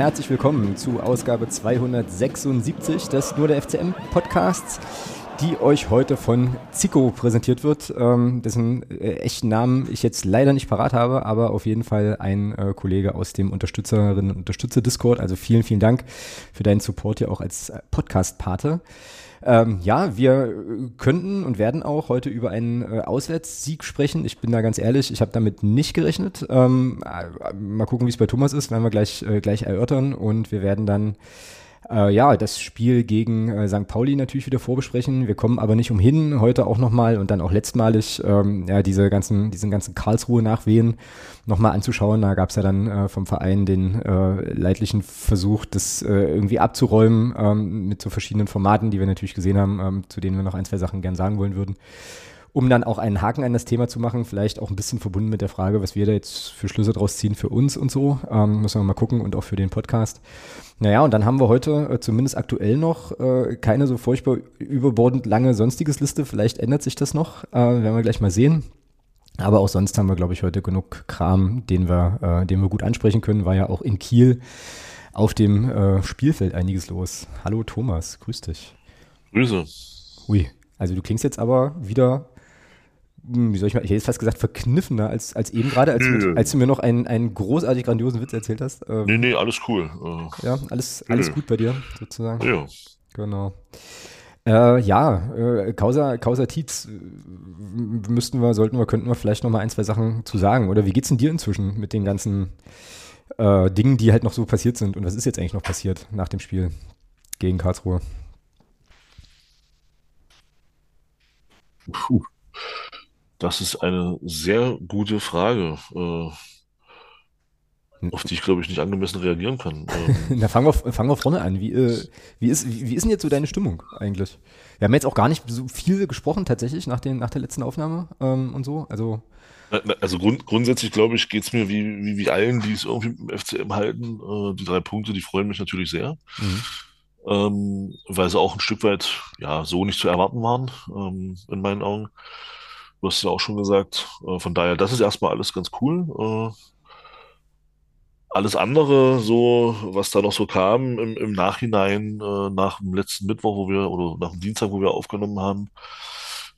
herzlich willkommen zu Ausgabe 276 des Nur der FCM Podcasts, die euch heute von Zico präsentiert wird, ähm, dessen äh, echten Namen ich jetzt leider nicht parat habe, aber auf jeden Fall ein äh, Kollege aus dem Unterstützerinnen und Unterstützer Discord. Also vielen, vielen Dank für deinen Support hier auch als Podcast-Pate. Ähm, ja, wir könnten und werden auch heute über einen äh, Auswärtssieg sprechen. Ich bin da ganz ehrlich, ich habe damit nicht gerechnet. Ähm, äh, mal gucken, wie es bei Thomas ist, werden wir gleich, äh, gleich erörtern und wir werden dann äh, ja, das Spiel gegen äh, St. Pauli natürlich wieder vorbesprechen. Wir kommen aber nicht umhin, heute auch nochmal und dann auch letztmalig ähm, ja, diese ganzen, diesen ganzen Karlsruhe-Nachwehen nochmal anzuschauen. Da gab es ja dann äh, vom Verein den äh, leidlichen Versuch, das äh, irgendwie abzuräumen ähm, mit so verschiedenen Formaten, die wir natürlich gesehen haben, ähm, zu denen wir noch ein, zwei Sachen gern sagen wollen würden um dann auch einen Haken an das Thema zu machen, vielleicht auch ein bisschen verbunden mit der Frage, was wir da jetzt für Schlüsse draus ziehen für uns und so. Ähm, müssen wir mal gucken und auch für den Podcast. Naja, und dann haben wir heute äh, zumindest aktuell noch äh, keine so furchtbar überbordend lange sonstiges Liste. Vielleicht ändert sich das noch, äh, werden wir gleich mal sehen. Aber auch sonst haben wir, glaube ich, heute genug Kram, den wir, äh, den wir gut ansprechen können. War ja auch in Kiel auf dem äh, Spielfeld einiges los. Hallo Thomas, grüß dich. Grüße. Ui, also du klingst jetzt aber wieder wie soll ich mal, ich hätte jetzt fast gesagt, verkniffener als, als eben gerade, als, nee, als, du mir noch einen, einen großartig grandiosen Witz erzählt hast. Ähm, nee, nee, alles cool. Äh, ja, alles, alles nee. gut bei dir, sozusagen. Ja. Genau. Äh, ja, äh, Causa, Causa Tietz müssten wir, sollten wir, könnten wir vielleicht noch mal ein, zwei Sachen zu sagen. Oder wie geht's denn dir inzwischen mit den ganzen äh, Dingen, die halt noch so passiert sind? Und was ist jetzt eigentlich noch passiert nach dem Spiel gegen Karlsruhe? Puh. Das ist eine sehr gute Frage, äh, auf die ich, glaube ich, nicht angemessen reagieren kann. Ähm, Na, fangen wir, fangen wir vorne an. Wie, äh, wie, ist, wie, wie ist denn jetzt so deine Stimmung eigentlich? Wir haben jetzt auch gar nicht so viel gesprochen tatsächlich nach, den, nach der letzten Aufnahme ähm, und so. Also, also grund, grundsätzlich, glaube ich, geht es mir wie, wie, wie allen, die es irgendwie im FCM halten. Äh, die drei Punkte, die freuen mich natürlich sehr. Mhm. Ähm, weil sie auch ein Stück weit ja so nicht zu erwarten waren, ähm, in meinen Augen. Du hast ja auch schon gesagt. Äh, von daher, das ist erstmal alles ganz cool. Äh, alles andere, so, was da noch so kam im, im Nachhinein, äh, nach dem letzten Mittwoch, wo wir, oder nach dem Dienstag, wo wir aufgenommen haben,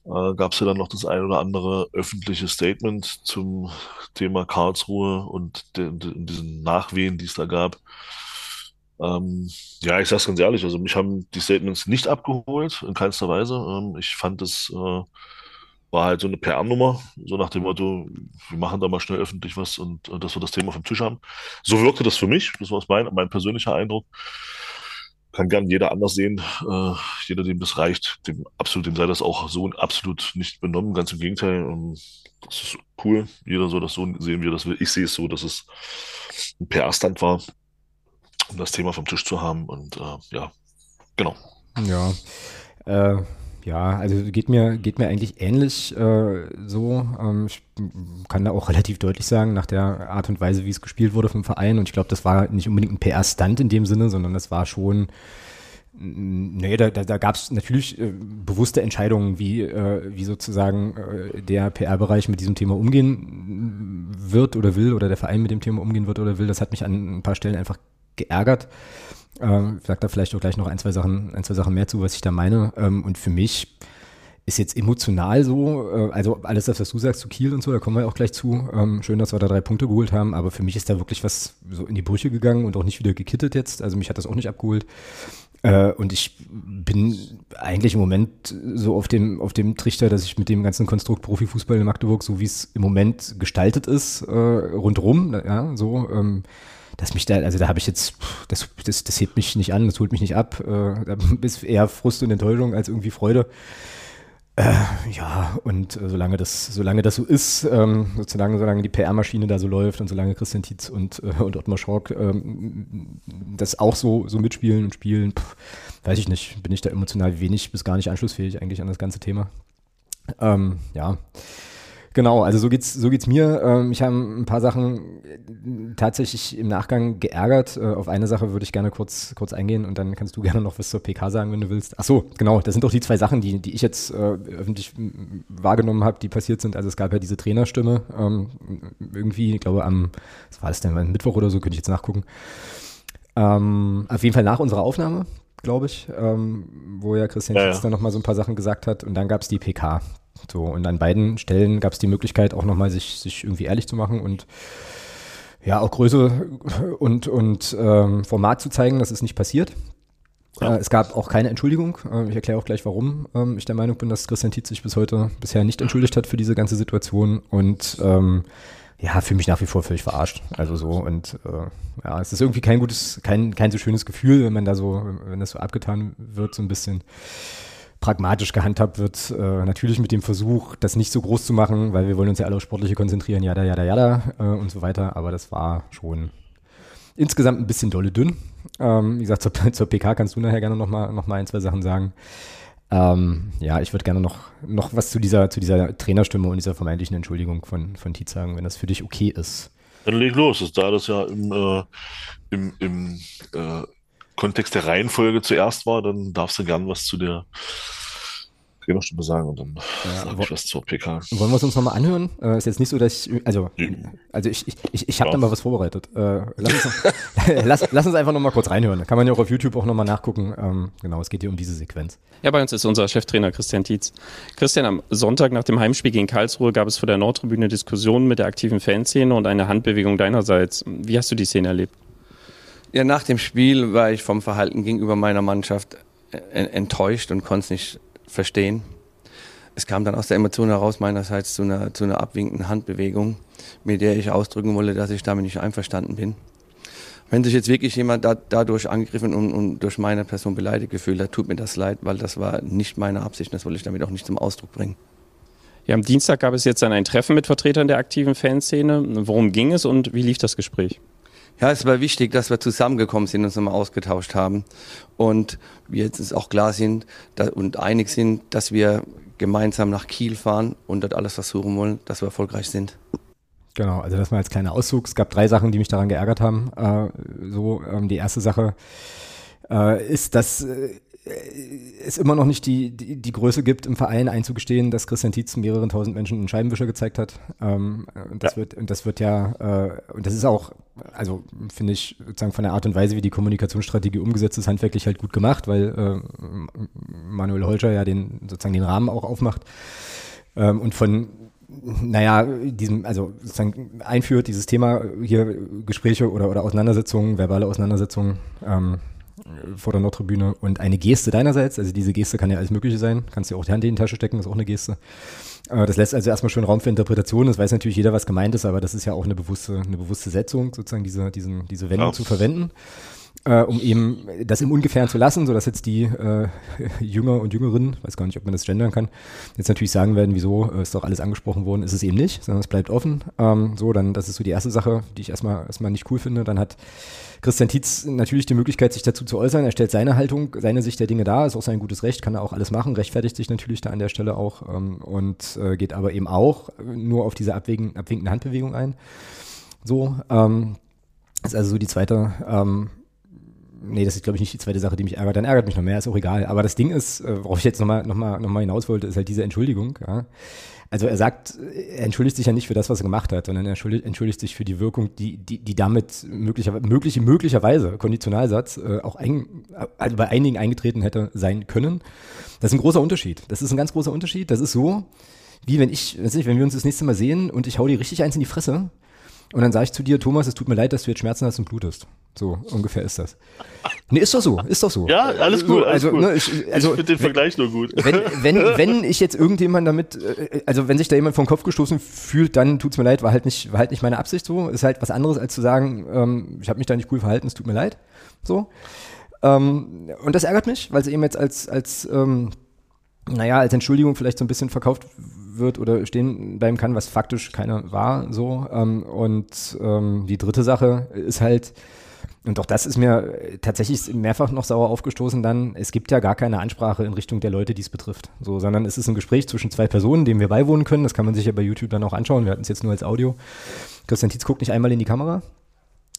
äh, gab es ja dann noch das ein oder andere öffentliche Statement zum Thema Karlsruhe und de, de, diesen Nachwehen, die es da gab. Ähm, ja, ich sag's ganz ehrlich, also mich haben die Statements nicht abgeholt, in keinster Weise. Ähm, ich fand es äh, war halt so eine PR-Nummer, so nach dem Motto, wir machen da mal schnell öffentlich was und, und dass wir das Thema vom Tisch haben. So wirkte das für mich, das war mein, mein persönlicher Eindruck. Kann gern jeder anders sehen. Äh, jeder, dem das reicht, dem absolut, dem sei das auch so absolut nicht benommen. Ganz im Gegenteil. Und das ist cool. Jeder soll das so sehen, wie er das will. Ich sehe es so, dass es ein PR-Stand war, um das Thema vom Tisch zu haben. Und äh, ja, genau. Ja. Äh, ja, also geht mir, geht mir eigentlich ähnlich äh, so. Ähm, ich kann da auch relativ deutlich sagen, nach der Art und Weise, wie es gespielt wurde vom Verein. Und ich glaube, das war nicht unbedingt ein PR-Stunt in dem Sinne, sondern das war schon, nee, da, da, da gab es natürlich äh, bewusste Entscheidungen, wie, äh, wie sozusagen äh, der PR-Bereich mit diesem Thema umgehen wird oder will oder der Verein mit dem Thema umgehen wird oder will. Das hat mich an ein paar Stellen einfach geärgert. Ähm, ich sag da vielleicht auch gleich noch ein, zwei Sachen, ein, zwei Sachen mehr zu, was ich da meine. Ähm, und für mich ist jetzt emotional so, äh, also alles das, was du sagst zu Kiel und so, da kommen wir auch gleich zu. Ähm, schön, dass wir da drei Punkte geholt haben, aber für mich ist da wirklich was so in die Brüche gegangen und auch nicht wieder gekittet jetzt. Also mich hat das auch nicht abgeholt. Äh, und ich bin eigentlich im Moment so auf dem, auf dem Trichter, dass ich mit dem ganzen Konstrukt Profifußball in Magdeburg, so wie es im Moment gestaltet ist, äh, rundrum, ja, so, ähm, dass mich da, also da habe ich jetzt, das, das, das hebt mich nicht an, das holt mich nicht ab. Äh, da ist eher Frust und Enttäuschung als irgendwie Freude. Äh, ja, und äh, solange das, solange das so ist, ähm, sozusagen, solange die PR-Maschine da so läuft und solange Christian Tietz und, äh, und Ottmar Schork ähm, das auch so, so mitspielen und spielen, pff, weiß ich nicht, bin ich da emotional wenig bis gar nicht anschlussfähig eigentlich an das ganze Thema. Ähm, ja. Genau, also so geht's, so geht's mir. Ähm, mich haben ein paar Sachen äh, tatsächlich im Nachgang geärgert. Äh, auf eine Sache würde ich gerne kurz, kurz eingehen und dann kannst du gerne noch was zur PK sagen, wenn du willst. Ach so, genau, das sind doch die zwei Sachen, die, die ich jetzt äh, öffentlich wahrgenommen habe, die passiert sind. Also es gab ja diese Trainerstimme ähm, irgendwie, ich glaube am, was war das denn, Mittwoch oder so, könnte ich jetzt nachgucken Ähm, auf jeden Fall nach unserer Aufnahme, glaube ich, ähm, wo ja Christian ja, ja. dann nochmal so ein paar Sachen gesagt hat und dann gab es die PK. So, und an beiden Stellen gab es die Möglichkeit, auch nochmal sich, sich irgendwie ehrlich zu machen und ja, auch Größe und, und ähm, Format zu zeigen, das ist nicht passiert. Ja. Äh, es gab auch keine Entschuldigung. Äh, ich erkläre auch gleich, warum ähm, ich der Meinung bin, dass Christian Tietz sich bis heute bisher nicht entschuldigt hat für diese ganze Situation und ähm, ja, fühle mich nach wie vor völlig verarscht. Also so und äh, ja, es ist irgendwie kein gutes, kein, kein so schönes Gefühl, wenn man da so, wenn das so abgetan wird, so ein bisschen pragmatisch gehandhabt wird. Äh, natürlich mit dem Versuch, das nicht so groß zu machen, weil wir wollen uns ja alle auf Sportliche konzentrieren, jada, jada, jada äh, und so weiter. Aber das war schon insgesamt ein bisschen dolle dünn. Ähm, wie gesagt, zur, zur, PK kannst du nachher gerne nochmal noch mal ein, zwei Sachen sagen. Ähm, ja, ich würde gerne noch, noch was zu dieser, zu dieser Trainerstimme und dieser vermeintlichen Entschuldigung von, von Tietz sagen, wenn das für dich okay ist. Dann leg los. Da das ja im, äh, im, im äh, Kontext der Reihenfolge zuerst war, dann darfst du gern was zu der Trainerstimme sagen und dann ja, sage ich was zur PK. Wollen wir es uns nochmal anhören? Äh, ist jetzt nicht so, dass ich, also, also ich, ich, ich, ich habe ja. da mal was vorbereitet. Äh, lass, uns, lass, lass uns einfach nochmal kurz reinhören. Kann man ja auch auf YouTube auch nochmal nachgucken. Ähm, genau, es geht hier um diese Sequenz. Ja, bei uns ist unser Cheftrainer Christian Tietz. Christian, am Sonntag nach dem Heimspiel gegen Karlsruhe gab es vor der Nordtribüne Diskussionen mit der aktiven Fanszene und eine Handbewegung deinerseits. Wie hast du die Szene erlebt? Ja, nach dem Spiel war ich vom Verhalten gegenüber meiner Mannschaft enttäuscht und konnte es nicht verstehen. Es kam dann aus der Emotion heraus meinerseits zu einer, zu einer abwinkenden Handbewegung, mit der ich ausdrücken wollte, dass ich damit nicht einverstanden bin. Wenn sich jetzt wirklich jemand da, dadurch angegriffen und, und, durch meine Person beleidigt gefühlt hat, tut mir das leid, weil das war nicht meine Absicht. Das wollte ich damit auch nicht zum Ausdruck bringen. Ja, am Dienstag gab es jetzt dann ein Treffen mit Vertretern der aktiven Fanszene. Worum ging es und wie lief das Gespräch? Ja, es war wichtig, dass wir zusammengekommen sind und uns nochmal ausgetauscht haben. Und wir jetzt auch klar sind und einig sind, dass wir gemeinsam nach Kiel fahren und dort alles versuchen wollen, dass wir erfolgreich sind. Genau, also das mal als kleiner Auszug. Es gab drei Sachen, die mich daran geärgert haben. Äh, so, ähm, die erste Sache äh, ist, dass äh, es immer noch nicht die, die, die, Größe gibt, im Verein einzugestehen, dass Christian Tietz mehreren tausend Menschen einen Scheibenwischer gezeigt hat. Ähm, und, das ja. wird, und das wird ja, äh, und das ist auch, also finde ich sozusagen von der Art und Weise, wie die Kommunikationsstrategie umgesetzt ist, handwerklich halt gut gemacht, weil äh, Manuel Holscher ja den sozusagen den Rahmen auch aufmacht. Ähm, und von naja, diesem, also sozusagen einführt, dieses Thema hier Gespräche oder, oder Auseinandersetzungen, verbale Auseinandersetzungen, ähm, vor der Nordtribüne und eine Geste deinerseits, also diese Geste kann ja alles Mögliche sein, kannst ja auch die Hand in die Tasche stecken, ist auch eine Geste. Äh, das lässt also erstmal schon Raum für Interpretation, das weiß natürlich jeder, was gemeint ist, aber das ist ja auch eine bewusste, eine bewusste Setzung, sozusagen diese, diesen, diese Wendung ja. zu verwenden. Äh, um eben das im Ungefähren zu lassen, sodass jetzt die äh, Jünger und Jüngerinnen, weiß gar nicht, ob man das gendern kann, jetzt natürlich sagen werden, wieso äh, ist doch alles angesprochen worden, ist es eben nicht, sondern es bleibt offen. Ähm, so, dann, das ist so die erste Sache, die ich erstmal erstmal nicht cool finde. Dann hat Christian Tietz natürlich die Möglichkeit, sich dazu zu äußern. Er stellt seine Haltung, seine Sicht der Dinge dar, ist auch sein gutes Recht, kann er auch alles machen, rechtfertigt sich natürlich da an der Stelle auch ähm, und äh, geht aber eben auch nur auf diese abwägen, abwinkende Handbewegung ein. So, ähm, ist also so die zweite, ähm, nee, das ist glaube ich nicht die zweite Sache, die mich ärgert. Dann ärgert mich noch mehr, ist auch egal. Aber das Ding ist, äh, worauf ich jetzt nochmal noch mal, noch mal hinaus wollte, ist halt diese Entschuldigung. Ja also er sagt, er entschuldigt sich ja nicht für das, was er gemacht hat, sondern er entschuldigt, sich für die Wirkung, die, die, die damit möglicherweise, mögliche, möglicherweise, Konditionalsatz, äh, auch ein, also bei einigen eingetreten hätte sein können. Das ist ein großer Unterschied. Das ist ein ganz großer Unterschied. Das ist so, wie wenn ich, weiß nicht, wenn wir uns das nächste Mal sehen und ich hau dir richtig eins in die Fresse und dann sage ich zu dir, Thomas, es tut mir leid, dass du jetzt Schmerzen hast und blutest. So ungefähr ist das. Nee, ist doch so, ist doch so. Ja, alles gut. Alles also, gut. Ne, ich, also, ich finde den Vergleich nur gut. Wenn, wenn, wenn ich jetzt irgendjemand damit, äh, also wenn sich da jemand vom Kopf gestoßen fühlt, dann tut's mir leid, war halt nicht, war halt nicht meine Absicht so. Ist halt was anderes, als zu sagen, ähm, ich habe mich da nicht cool verhalten, es tut mir leid. So. Ähm, und das ärgert mich, weil sie eben jetzt als, als ähm, naja, als Entschuldigung vielleicht so ein bisschen verkauft wird oder stehen bleiben kann, was faktisch keiner war, so. Ähm, und ähm, die dritte Sache ist halt, und auch das ist mir tatsächlich mehrfach noch sauer aufgestoßen dann, es gibt ja gar keine Ansprache in Richtung der Leute, die es betrifft. So, sondern es ist ein Gespräch zwischen zwei Personen, dem wir beiwohnen können. Das kann man sich ja bei YouTube dann auch anschauen. Wir hatten es jetzt nur als Audio. Christian Tietz guckt nicht einmal in die Kamera.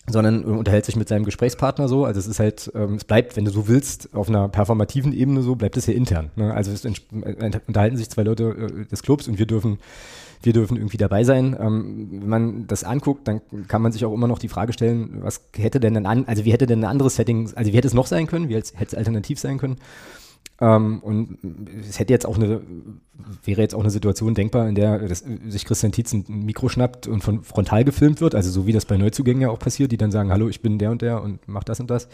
Sondern unterhält sich mit seinem Gesprächspartner so. Also es ist halt, ähm, es bleibt, wenn du so willst, auf einer performativen Ebene so, bleibt es hier intern. Ne? Also es unterhalten sich zwei Leute äh, des Clubs und wir dürfen wir dürfen irgendwie dabei sein. Ähm, wenn man das anguckt, dann kann man sich auch immer noch die Frage stellen, was hätte denn ein, also wie hätte denn ein anderes Setting, also wie hätte es noch sein können, wie hätte es alternativ sein können? Ähm, und es hätte jetzt auch eine, wäre jetzt auch eine Situation denkbar, in der das, sich Christian Tietz ein Mikro schnappt und von frontal gefilmt wird, also so wie das bei Neuzugängen ja auch passiert, die dann sagen, hallo, ich bin der und der und mach das und das.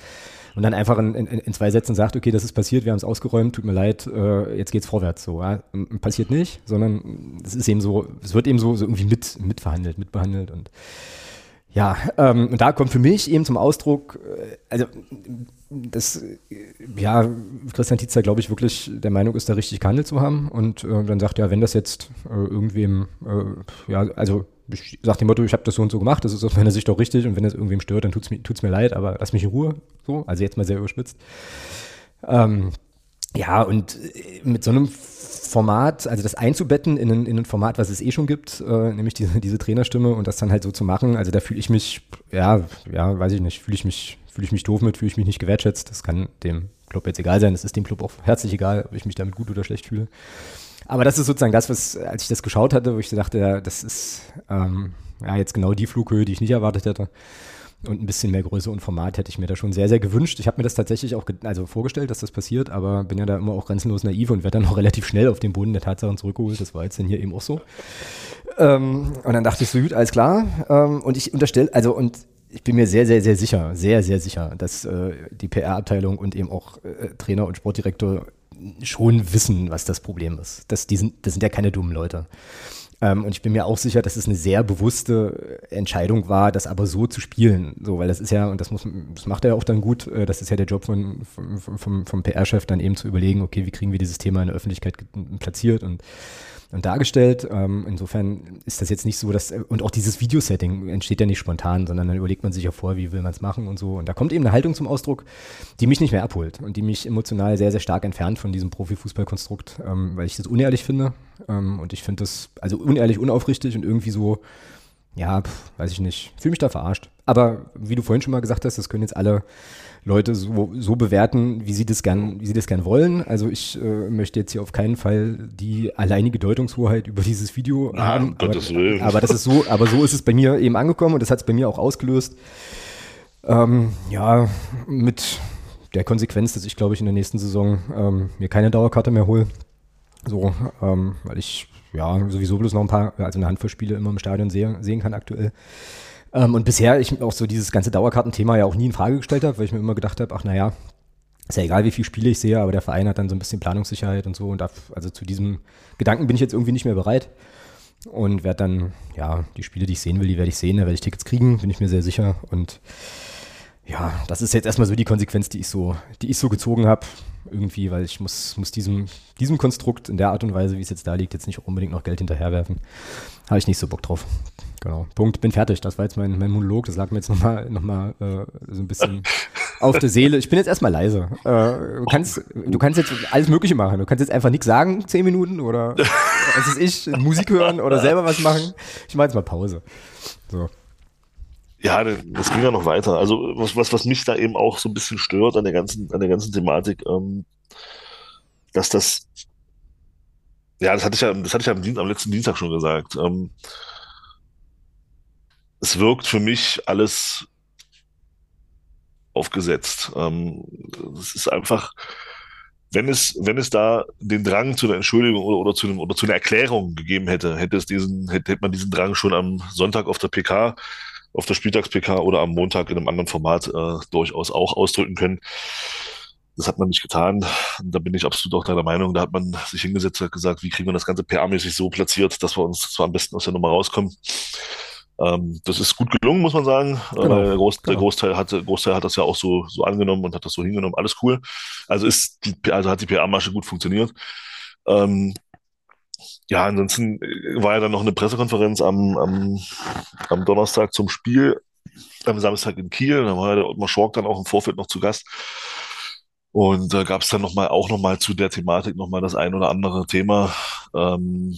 Und dann einfach in, in, in zwei Sätzen sagt, okay, das ist passiert, wir haben es ausgeräumt, tut mir leid, äh, jetzt geht's vorwärts. So, ja? Passiert nicht, sondern es ist eben so, es wird eben so, so irgendwie mit, mitverhandelt, mitbehandelt und ja, ähm, und da kommt für mich eben zum Ausdruck, äh, also das, ja, Christian Tietzer, glaube ich, wirklich der Meinung ist, da richtig gehandelt zu haben. Und äh, dann sagt er, wenn das jetzt äh, irgendwem, äh, ja, also ich sage dem Motto, ich habe das so und so gemacht, das ist aus meiner Sicht auch richtig und wenn das irgendwem stört, dann tut's mir, mir leid, aber lass mich in Ruhe. So, also jetzt mal sehr überspitzt. Ähm, ja, und äh, mit so einem Format, also das einzubetten in ein, in ein Format, was es eh schon gibt, äh, nämlich diese, diese Trainerstimme und das dann halt so zu machen, also da fühle ich mich, ja, ja, weiß ich nicht, fühle ich mich, fühle ich mich doof mit, fühle ich mich nicht gewertschätzt. Das kann dem Club jetzt egal sein, es ist dem Club auch herzlich egal, ob ich mich damit gut oder schlecht fühle. Aber das ist sozusagen das, was, als ich das geschaut hatte, wo ich dachte, das ist ähm, ja jetzt genau die Flughöhe, die ich nicht erwartet hätte und ein bisschen mehr Größe und Format hätte ich mir da schon sehr, sehr gewünscht. Ich habe mir das tatsächlich auch also vorgestellt, dass das passiert, aber bin ja da immer auch grenzenlos naiv und werde dann auch relativ schnell auf den Boden der Tatsachen zurückgeholt. Das war jetzt dann hier eben auch so. Ähm, und dann dachte ich so, gut, alles klar. Ähm, und ich unterstelle, also und ich bin mir sehr, sehr, sehr sicher, sehr, sehr sicher, dass äh, die PR-Abteilung und eben auch äh, Trainer und Sportdirektor schon wissen, was das Problem ist. Das, die sind, das sind ja keine dummen Leute. Ähm, und ich bin mir auch sicher, dass es eine sehr bewusste Entscheidung war, das aber so zu spielen. So, weil das ist ja, und das muss, das macht er ja auch dann gut, äh, das ist ja der Job von, vom, vom, vom PR-Chef, dann eben zu überlegen, okay, wie kriegen wir dieses Thema in der Öffentlichkeit platziert und dargestellt. Ähm, insofern ist das jetzt nicht so, dass, und auch dieses Videosetting entsteht ja nicht spontan, sondern dann überlegt man sich ja vor, wie will man es machen und so. Und da kommt eben eine Haltung zum Ausdruck, die mich nicht mehr abholt und die mich emotional sehr, sehr stark entfernt von diesem Profifußballkonstrukt, ähm, weil ich das unehrlich finde. Ähm, und ich finde das, also unehrlich, unaufrichtig und irgendwie so, ja, pf, weiß ich nicht, fühle mich da verarscht. Aber wie du vorhin schon mal gesagt hast, das können jetzt alle Leute so, so bewerten, wie sie das gern, wie sie das gern wollen. Also ich äh, möchte jetzt hier auf keinen Fall die alleinige Deutungshoheit über dieses Video Na, haben. aber, aber, das ist so, aber so ist es bei mir eben angekommen und das hat es bei mir auch ausgelöst. Ähm, ja, mit der Konsequenz, dass ich glaube ich in der nächsten Saison ähm, mir keine Dauerkarte mehr hole. So, ähm, weil ich ja sowieso bloß noch ein paar, also eine Handvoll Spiele immer im Stadion sehen, sehen kann aktuell. Ähm, und bisher ich auch so dieses ganze Dauerkartenthema ja auch nie in Frage gestellt habe, weil ich mir immer gedacht habe, ach naja, ist ja egal, wie viele Spiele ich sehe, aber der Verein hat dann so ein bisschen Planungssicherheit und so. Und da, also zu diesem Gedanken bin ich jetzt irgendwie nicht mehr bereit. Und werde dann, ja, die Spiele, die ich sehen will, die werde ich sehen, da werde ich Tickets kriegen, bin ich mir sehr sicher. Und ja, das ist jetzt erstmal so die Konsequenz, die ich so, die ich so gezogen habe. Irgendwie, weil ich muss, muss diesem, diesem Konstrukt in der Art und Weise, wie es jetzt da liegt, jetzt nicht unbedingt noch Geld hinterherwerfen. Habe ich nicht so Bock drauf. Genau. Punkt. Bin fertig. Das war jetzt mein, mein Monolog. Das lag mir jetzt nochmal noch mal, äh, so ein bisschen auf der Seele. Ich bin jetzt erstmal leise. Äh, du, kannst, du kannst jetzt alles Mögliche machen. Du kannst jetzt einfach nichts sagen, zehn Minuten oder was ist ich, Musik hören oder selber was machen. Ich mache jetzt mal Pause. So. Ja, das ging ja noch weiter. Also was, was, was mich da eben auch so ein bisschen stört an der ganzen, an der ganzen Thematik, ähm, dass das, ja, das hatte ich ja, das hatte ich ja am, am letzten Dienstag schon gesagt. Ähm, es wirkt für mich alles aufgesetzt. Ähm, es ist einfach, wenn es, wenn es da den Drang zu einer Entschuldigung oder, oder zu einem, oder zu einer Erklärung gegeben hätte, hätte es diesen, hätte, hätte man diesen Drang schon am Sonntag auf der PK, auf der Spieltags-PK oder am Montag in einem anderen Format äh, durchaus auch ausdrücken können. Das hat man nicht getan. Und da bin ich absolut auch deiner Meinung. Da hat man sich hingesetzt und gesagt, wie kriegen wir das Ganze PR-mäßig so platziert, dass wir uns zwar am besten aus der Nummer rauskommen. Ähm, das ist gut gelungen, muss man sagen. Genau, der, Groß, genau. der, Großteil hat, Großteil hat das ja auch so, so angenommen und hat das so hingenommen. Alles cool. Also ist die, also hat die PR-Masche gut funktioniert. Ähm, ja, ansonsten war ja dann noch eine Pressekonferenz am, am, am Donnerstag zum Spiel, am Samstag in Kiel. Da war ja der Ottmar Schork dann auch im Vorfeld noch zu Gast. Und da gab es dann noch mal, auch nochmal zu der Thematik nochmal das ein oder andere Thema. Ähm,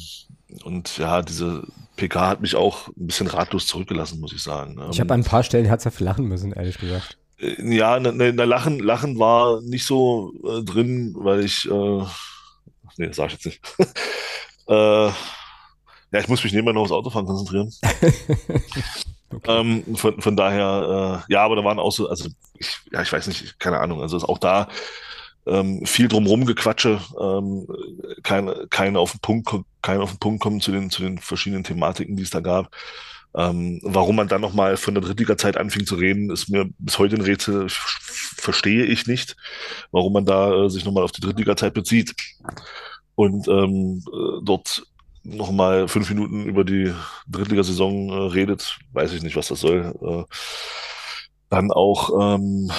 und ja, diese PK hat mich auch ein bisschen ratlos zurückgelassen, muss ich sagen. Ich habe an ein paar Stellen herzhaft lachen müssen, ehrlich gesagt. Äh, ja, ne, ne, ne, Lachen, Lachen war nicht so äh, drin, weil ich, äh, nee, das sag ich jetzt nicht. äh, ja, ich muss mich nebenbei noch aufs Autofahren konzentrieren. okay. ähm, von, von daher, äh, ja, aber da waren auch so, also ich, ja, ich weiß nicht, keine Ahnung, also ist auch da ähm, viel drumherum gequatsche, ähm, kein, kein auf den Punkt, kein auf den Punkt kommen zu den, zu den verschiedenen Thematiken, die es da gab. Ähm, warum man dann nochmal von der Drittliga-Zeit anfing zu reden, ist mir bis heute ein Rätsel, verstehe ich nicht, warum man da äh, sich nochmal auf die Drittliga-Zeit bezieht und ähm, äh, dort nochmal fünf Minuten über die Drittligasaison äh, redet, weiß ich nicht, was das soll. Äh, dann auch ähm,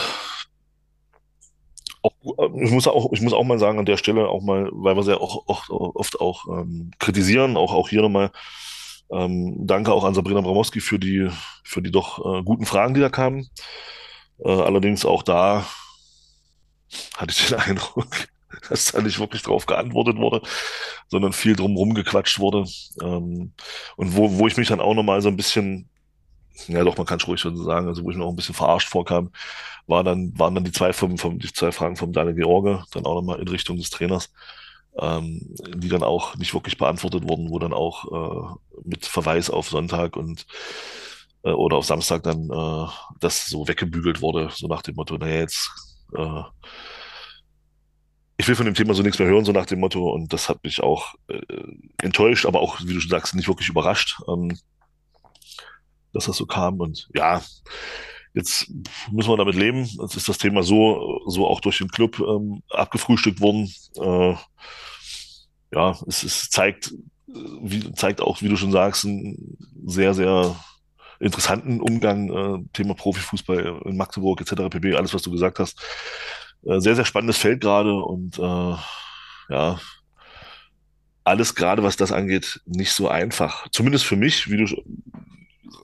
auch, äh, ich muss auch, ich muss auch mal sagen, an der Stelle auch mal, weil wir sehr auch, auch oft auch ähm, kritisieren, auch, auch hier nochmal, ähm, danke auch an Sabrina Bramowski für die, für die doch äh, guten Fragen, die da kamen. Äh, allerdings auch da hatte ich den Eindruck, dass da nicht wirklich drauf geantwortet wurde, sondern viel drumherum gequatscht wurde. Ähm, und wo, wo ich mich dann auch nochmal so ein bisschen ja doch, man kann es ruhig so sagen, also wo ich mir auch ein bisschen verarscht vorkam, war dann, waren dann die zwei, vom, vom, die zwei Fragen vom Daniel George, dann auch nochmal in Richtung des Trainers, ähm, die dann auch nicht wirklich beantwortet wurden, wo dann auch äh, mit Verweis auf Sonntag und äh, oder auf Samstag dann äh, das so weggebügelt wurde, so nach dem Motto, naja, jetzt äh, ich will von dem Thema so nichts mehr hören, so nach dem Motto, und das hat mich auch äh, enttäuscht, aber auch, wie du schon sagst, nicht wirklich überrascht. Ähm, dass das so kam. Und ja, jetzt müssen wir damit leben. Jetzt ist das Thema so, so auch durch den Club ähm, abgefrühstückt worden. Äh, ja, es, es zeigt, wie, zeigt auch, wie du schon sagst, einen sehr, sehr interessanten Umgang, äh, Thema Profifußball in Magdeburg etc. pp. Alles, was du gesagt hast. Äh, sehr, sehr spannendes Feld gerade und äh, ja, alles gerade, was das angeht, nicht so einfach. Zumindest für mich, wie du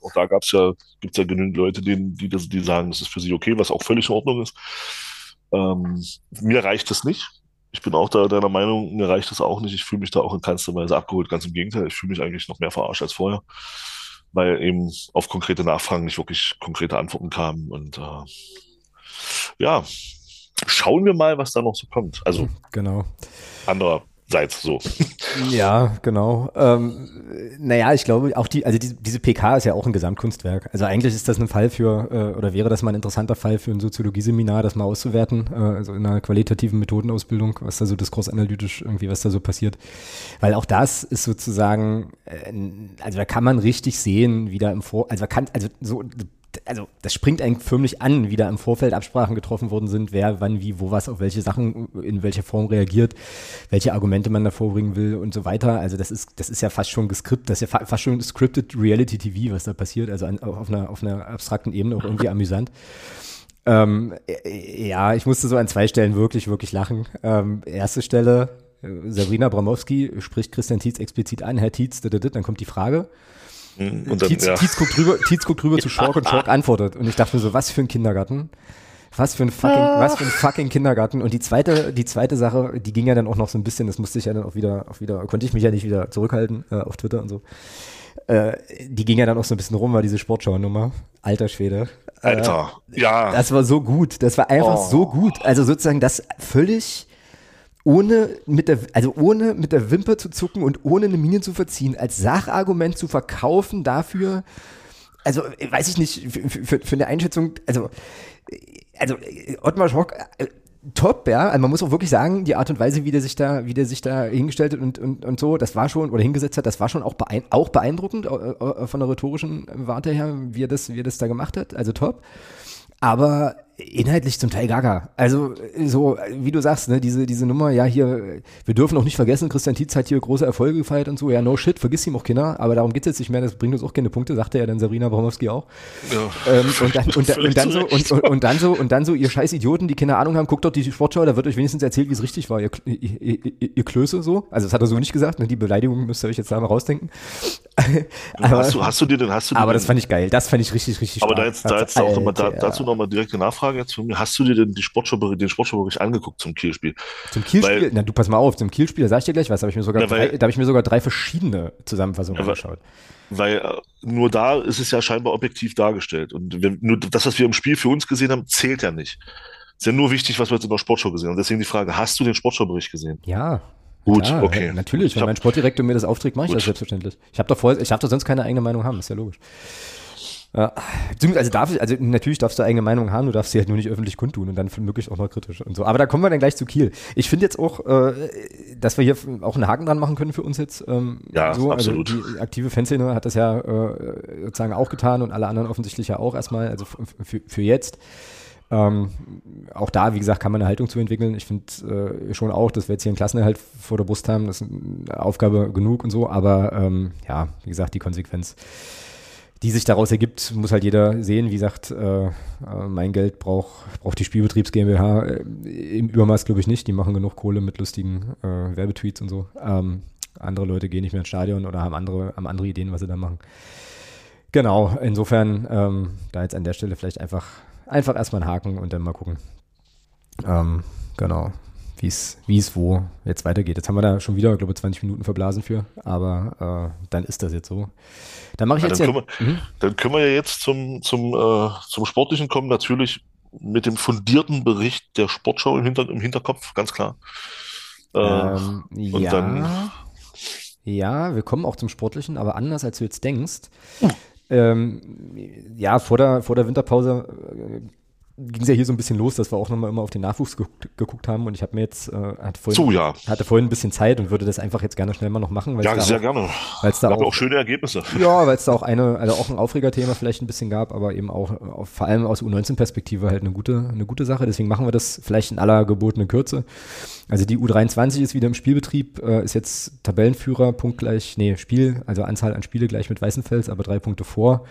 auch da gab's ja, gibt's ja genügend Leute, die, die, die sagen, es ist für sie okay, was auch völlig in Ordnung ist. Ähm, mir reicht das nicht. Ich bin auch da deiner Meinung, mir reicht das auch nicht. Ich fühle mich da auch in keinster Weise abgeholt. Ganz im Gegenteil, ich fühle mich eigentlich noch mehr verarscht als vorher, weil eben auf konkrete Nachfragen nicht wirklich konkrete Antworten kamen. Und äh, ja, schauen wir mal, was da noch so kommt. Also genau. anderer seid so. Ja, genau. Ähm, naja, ich glaube, auch die, also die, diese PK ist ja auch ein Gesamtkunstwerk. Also eigentlich ist das ein Fall für, äh, oder wäre das mal ein interessanter Fall für ein Soziologieseminar, das mal auszuwerten, äh, also in einer qualitativen Methodenausbildung, was da so diskursanalytisch irgendwie, was da so passiert. Weil auch das ist sozusagen, äh, also da kann man richtig sehen, wie da im Vor, also kann, also so also das springt eigentlich förmlich an, wie da im Vorfeld Absprachen getroffen worden sind, wer wann wie wo was auf welche Sachen in welcher Form reagiert, welche Argumente man da vorbringen will und so weiter. Also das ist das ist ja fast schon geskript, das ist ja fast schon scripted Reality TV, was da passiert, also an, auf einer auf einer abstrakten Ebene auch irgendwie amüsant. Ähm, ja, ich musste so an zwei Stellen wirklich wirklich lachen. Ähm, erste Stelle äh, Sabrina Bramowski spricht Christian Tietz explizit an, Herr Tietz, dann kommt die Frage. Und dann, Tietz, ja. Tietz guckt rüber, Tietz guckt rüber zu Schork und Schork antwortet. Und ich dachte mir so, was für ein Kindergarten? Was für ein fucking, was für ein fucking Kindergarten. Und die zweite, die zweite Sache, die ging ja dann auch noch so ein bisschen, das musste ich ja dann auch wieder, auch wieder, konnte ich mich ja nicht wieder zurückhalten äh, auf Twitter und so. Äh, die ging ja dann auch so ein bisschen rum, war diese Sportschau-Nummer. Alter Schwede. Alter, äh, ja. Das war so gut. Das war einfach Oh. so gut. Also sozusagen das völlig ohne mit der, also ohne mit der Wimper zu zucken und ohne eine Miene zu verziehen, als Sachargument zu verkaufen dafür, also äh, weiß ich nicht, für, für, für eine Einschätzung, also, äh, also äh, Ottmar Schrock, äh, top, ja, also man muss auch wirklich sagen, die Art und Weise, wie der sich da, wie der sich da hingestellt hat und, und, und so, das war schon, oder hingesetzt hat, das war schon auch, beein auch beeindruckend, von der rhetorischen Warte her, wie er das, wie er das da gemacht hat, also top. Aber inhaltlich zum Teil gaga. Also so, wie du sagst, ne, diese, diese Nummer, ja hier, wir dürfen auch nicht vergessen, Christian Tietz hat hier große Erfolge gefeiert und so, ja no shit, vergiss ihm auch Kinder, aber darum geht's jetzt nicht mehr, das bringt uns auch keine Punkte, sagte ja dann Sabrina Bramowski auch. ja. Ähm, und, dann, und, dann- und, dann so, und, dann so, und dann so, ihr scheiß Idioten, die keine Ahnung haben, guckt doch die Sportschau, da wird euch wenigstens erzählt, wie es richtig war, ihr, ihr, ihr, Klöße so. Also das hat er so nicht gesagt, ne, die Beleidigung müsst ihr euch jetzt da mal rausdenken. hast, du, hast du dir denn, hast du dir aber denn, das fand ich geil, das fand ich richtig, richtig aber da jetzt, da jetzt auch nochmal, da, dazu nochmal direkte Nachfrage. Nachfrage jetzt von mir. Hast du dir Sportschau, den Sportschau-Bericht angeguckt zum Kielspiel? Zum Kielspiel? Weil, Na, du pass mal auf, zum Kielspiel, da sag ich dir gleich was, da habe ich, mir sogar ja, weil, drei, da hab ich mir sogar drei verschiedene Zusammenfassungen ja, angeschaut. Weil äh, nur da ist es ja scheinbar objektiv dargestellt. Und wenn, nur das, was wir im Spiel für uns gesehen haben, zählt ja nicht. Ist ja nur wichtig, was wir jetzt in der Sportschau gesehen haben. Deswegen die Frage, hast du den Sportschau-Bericht gesehen? Ja. Gut, ja, okay. Natürlich, wenn hab, mein Sportdirektor mir das aufträgt, mache ich das selbstverständlich. Ich habe doch vorher, ich darf doch sonst keine eigene Meinung haben, ist ja logisch. Ja, also, darf ich, also natürlich darfst du eigene Meinung haben, du darfst sie halt nur nicht öffentlich kundtun und dann möglichst auch mal kritisch und so. Aber da kommen wir dann gleich zu Kiel. Ich finde jetzt auch, äh, dass wir hier auch einen Haken dran machen können für uns jetzt. Ähm, ja, so. Also absolut. Also die aktive Fanszene hat das ja äh, sozusagen auch getan und alle anderen offensichtlich ja auch erstmal, also für, für jetzt. Ähm, auch da, wie gesagt, kann man eine Haltung zu entwickeln. Ich finde äh, schon auch, dass wir jetzt hier einen Klassenerhalt vor der Brust haben. Das ist eine Aufgabe genug und so. Aber ähm, ja, wie gesagt, die Konsequenz die sich daraus ergibt, muss halt jeder sehen. Wie gesagt, äh, äh mein Geld braucht, braucht die Spielbetriebs GmbH äh, im Übermaß, glaube ich, nicht. Die machen genug Kohle mit lustigen äh, Werbetweets und so. Ähm, andere Leute gehen nicht mehr ins Stadion oder haben andere, haben andere Ideen, was sie da machen. Genau, insofern ähm, da jetzt an der Stelle vielleicht einfach, einfach erstmal einen Haken und dann mal gucken. Ähm, genau wie es, wo jetzt weitergeht. Jetzt haben wir da schon wieder, glaube ich, 20 Minuten verblasen für, aber äh, dann ist das jetzt so. Dann mache ich ja, jetzt dann, ja, können wir, mhm. dann können wir ja jetzt zum, zum, äh, zum Sportlichen kommen, natürlich mit dem fundierten Bericht der Sportschau im, Hinter, im Hinterkopf, ganz klar. Äh, ähm, ja, dann, ja, wir kommen auch zum Sportlichen, aber anders als du jetzt denkst. Hm. Ähm, ja, vor der, vor der Winterpause äh, ging es ja hier so ein bisschen los, dass wir auch nochmal immer auf den Nachwuchs geguckt, geguckt haben und ich habe mir jetzt, äh, hatte, vorhin, so, ja. hatte vorhin ein bisschen Zeit und würde das einfach jetzt gerne schnell mal noch machen. Ja, sehr auch, gerne. Weil es da auch, auch, schöne Ergebnisse. Ja, weil es da auch eine, also auch ein Aufregerthema vielleicht ein bisschen gab, aber eben auch, auch vor allem aus U19-Perspektive halt eine gute, eine gute Sache. Deswegen machen wir das vielleicht in aller gebotenen Kürze. Also die U23 ist wieder im Spielbetrieb, äh, ist jetzt Tabellenführer, punktgleich, nee, Spiel, also Anzahl an Spiele gleich mit Weißenfels, aber drei Punkte vor.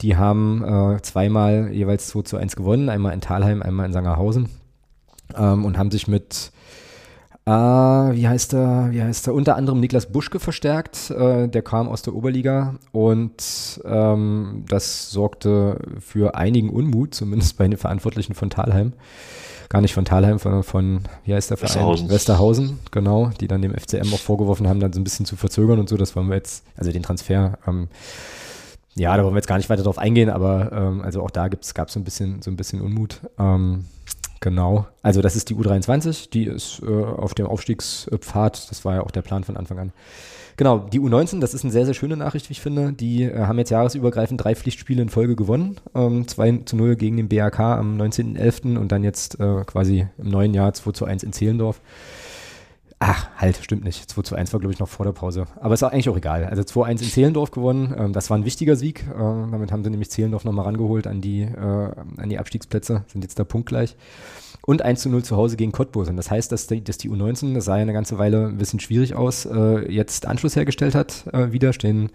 Die haben äh, zweimal jeweils 2 zu 1 gewonnen, einmal in Thalheim, einmal in Sangerhausen ähm, und haben sich mit äh, wie heißt er, wie heißt er, unter anderem Niklas Buschke verstärkt, äh, der kam aus der Oberliga und ähm, das sorgte für einigen Unmut, zumindest bei den Verantwortlichen von Thalheim. Gar nicht von Thalheim, sondern von, wie heißt der Verein? Westerhausen. Westerhausen, genau, die dann dem FCM auch vorgeworfen haben, dann so ein bisschen zu verzögern und so. Das wollen wir jetzt, also den Transfer ähm, ja, da wollen wir jetzt gar nicht weiter drauf eingehen, aber ähm, also auch da gab es so ein bisschen so ein bisschen Unmut. Ähm, genau. Also das ist die U23, die ist äh, auf dem Aufstiegspfad. Das war ja auch der Plan von Anfang an. Genau, die U19, das ist eine sehr, sehr schöne Nachricht, wie ich finde. Die äh, haben jetzt jahresübergreifend drei Pflichtspiele in Folge gewonnen. Ähm, 2 zu 0 gegen den BAK am 19.11. und dann jetzt äh, quasi im neuen Jahr 2 zu 1 in Zehlendorf. Ach, halt, stimmt nicht. 2 zu 1 war, glaube ich, noch vor der Pause. Aber ist eigentlich auch egal. Also 2-1 in Zehlendorf gewonnen. Ähm, das war ein wichtiger Sieg. Äh, damit haben sie nämlich Zehlendorf nochmal rangeholt an die, äh, an die Abstiegsplätze. Sind jetzt da punktgleich. Und 1 zu 0 zu Hause gegen Cottbus. Und das heißt, dass die, dass die U19, das sah ja eine ganze Weile ein bisschen schwierig aus, äh, jetzt Anschluss hergestellt hat. Äh, wieder stehen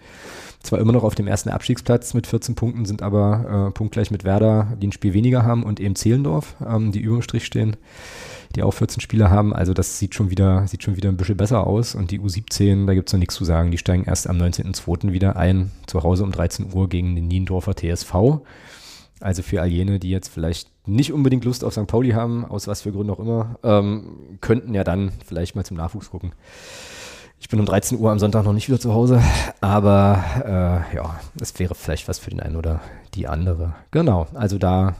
zwar immer noch auf dem ersten Abstiegsplatz mit 14 Punkten, sind aber äh, punktgleich mit Werder, die ein Spiel weniger haben und eben Zehlendorf, ähm, die über Strich stehen die auch 14 Spieler haben. Also das sieht schon wieder, sieht schon wieder ein bisschen besser aus. Und die U17, da gibt es noch nichts zu sagen. Die steigen erst am 19.02. wieder ein, zu Hause um 13 Uhr gegen den Niendorfer TSV. Also für all jene, die jetzt vielleicht nicht unbedingt Lust auf St. Pauli haben, aus was für Gründen auch immer, ähm, könnten ja dann vielleicht mal zum Nachwuchs gucken. Ich bin um 13 Uhr am Sonntag noch nicht wieder zu Hause, aber äh, ja, es wäre vielleicht was für den einen oder die andere. Genau, also da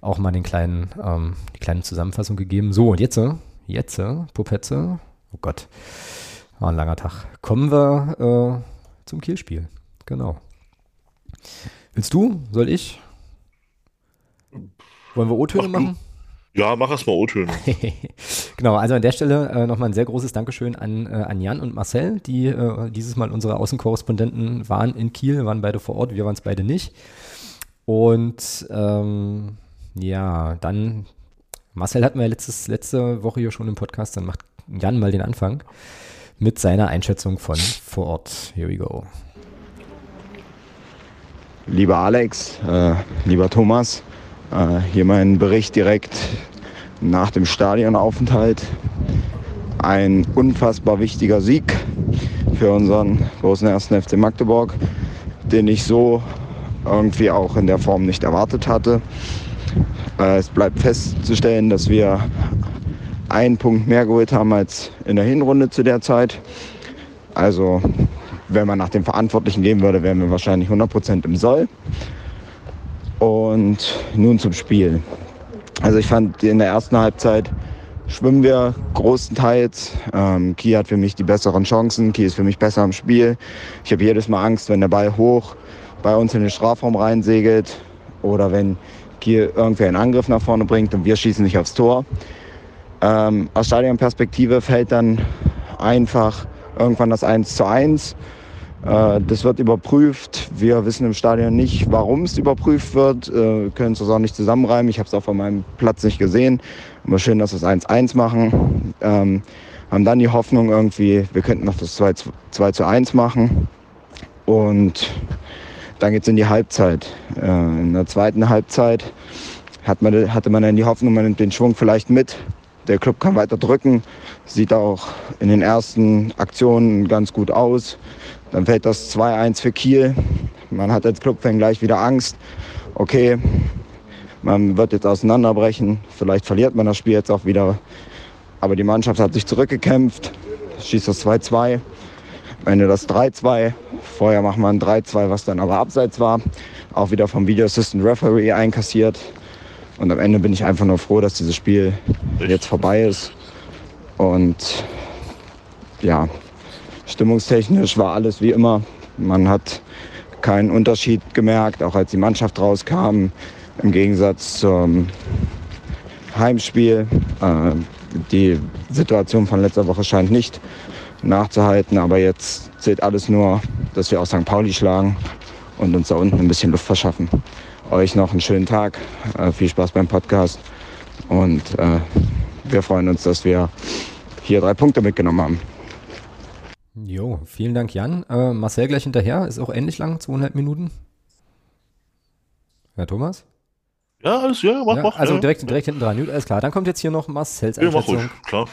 auch mal den kleinen, ähm, die kleine Zusammenfassung gegeben. So, und jetzt, jetzt, Pupetze, oh Gott, war ein langer Tag. Kommen wir äh, zum Kielspiel. Genau. Willst du? Soll ich? Wollen wir O-Töne machen? Ja, mach erst mal O-Töne. genau, also an der Stelle äh, nochmal ein sehr großes Dankeschön an, äh, an Jan und Marcel, die äh, dieses Mal unsere Außenkorrespondenten waren in Kiel, waren beide vor Ort, wir waren es beide nicht. Und ähm, ja, dann, Marcel hatten wir letztes, letzte Woche hier schon im Podcast, dann macht Jan mal den Anfang mit seiner Einschätzung von vor Ort. Here we go. Lieber Alex, äh, lieber Thomas, äh, hier mein Bericht direkt nach dem Stadionaufenthalt. Ein unfassbar wichtiger Sieg für unseren großen ersten FC Magdeburg, den ich so irgendwie auch in der Form nicht erwartet hatte. Äh, es bleibt festzustellen, dass wir einen Punkt mehr geholt haben als in der Hinrunde zu der Zeit. Also wenn man nach dem Verantwortlichen gehen würde, wären wir wahrscheinlich 100% im Soll. Und nun zum Spiel. Also ich fand in der ersten Halbzeit schwimmen wir großenteils. Ähm, Kiel hat für mich die besseren Chancen. Kiel ist für mich besser im Spiel. Ich habe jedes Mal Angst, wenn der Ball hoch bei uns in den Strafraum reinsegelt oder wenn Kiel irgendwer einen Angriff nach vorne bringt und wir schießen nicht aufs Tor. Ähm, aus Stadionperspektive fällt dann einfach irgendwann das 1 zu 1. Äh, das wird überprüft. Wir wissen im Stadion nicht, warum es überprüft wird, äh, können es auch nicht zusammenreimen. Ich habe es auch von meinem Platz nicht gesehen. Aber schön, dass wir es 1-1 machen. Ähm, haben dann die Hoffnung irgendwie, wir könnten noch das 2, 2 zu 1 machen. Und dann geht es in die Halbzeit. Äh, in der zweiten Halbzeit hat man, hatte man dann die Hoffnung, man nimmt den Schwung vielleicht mit. Der Club kann weiter drücken, sieht auch in den ersten Aktionen ganz gut aus. Dann fällt das 2-1 für Kiel. Man hat als Clubfan gleich wieder Angst. Okay, man wird jetzt auseinanderbrechen. Vielleicht verliert man das Spiel jetzt auch wieder. Aber die Mannschaft hat sich zurückgekämpft, schießt das 2-2. Am Ende das 3-2. Vorher macht man 3-2, was dann aber abseits war. Auch wieder vom Video Assistant Referee einkassiert. Und am Ende bin ich einfach nur froh, dass dieses Spiel jetzt vorbei ist. Und ja, Stimmungstechnisch war alles wie immer. Man hat keinen Unterschied gemerkt, auch als die Mannschaft rauskam, im Gegensatz zum Heimspiel. Äh, die Situation von letzter Woche scheint nicht nachzuhalten, aber jetzt zählt alles nur, dass wir auch St. Pauli schlagen und uns da unten ein bisschen Luft verschaffen. Euch noch einen schönen Tag, äh, viel Spaß beim Podcast und äh, wir freuen uns, dass wir hier drei Punkte mitgenommen haben. Jo, vielen Dank, Jan. Äh, Marcel gleich hinterher, ist auch ähnlich lang, zweieinhalb Minuten. Herr Thomas? Ja, alles, ja, mach, ja, mach. Also ja, direkt, ja. direkt hinten dran. Alles klar. Dann kommt jetzt hier noch Marcels Ja, mach Einschätzung. ruhig, klar.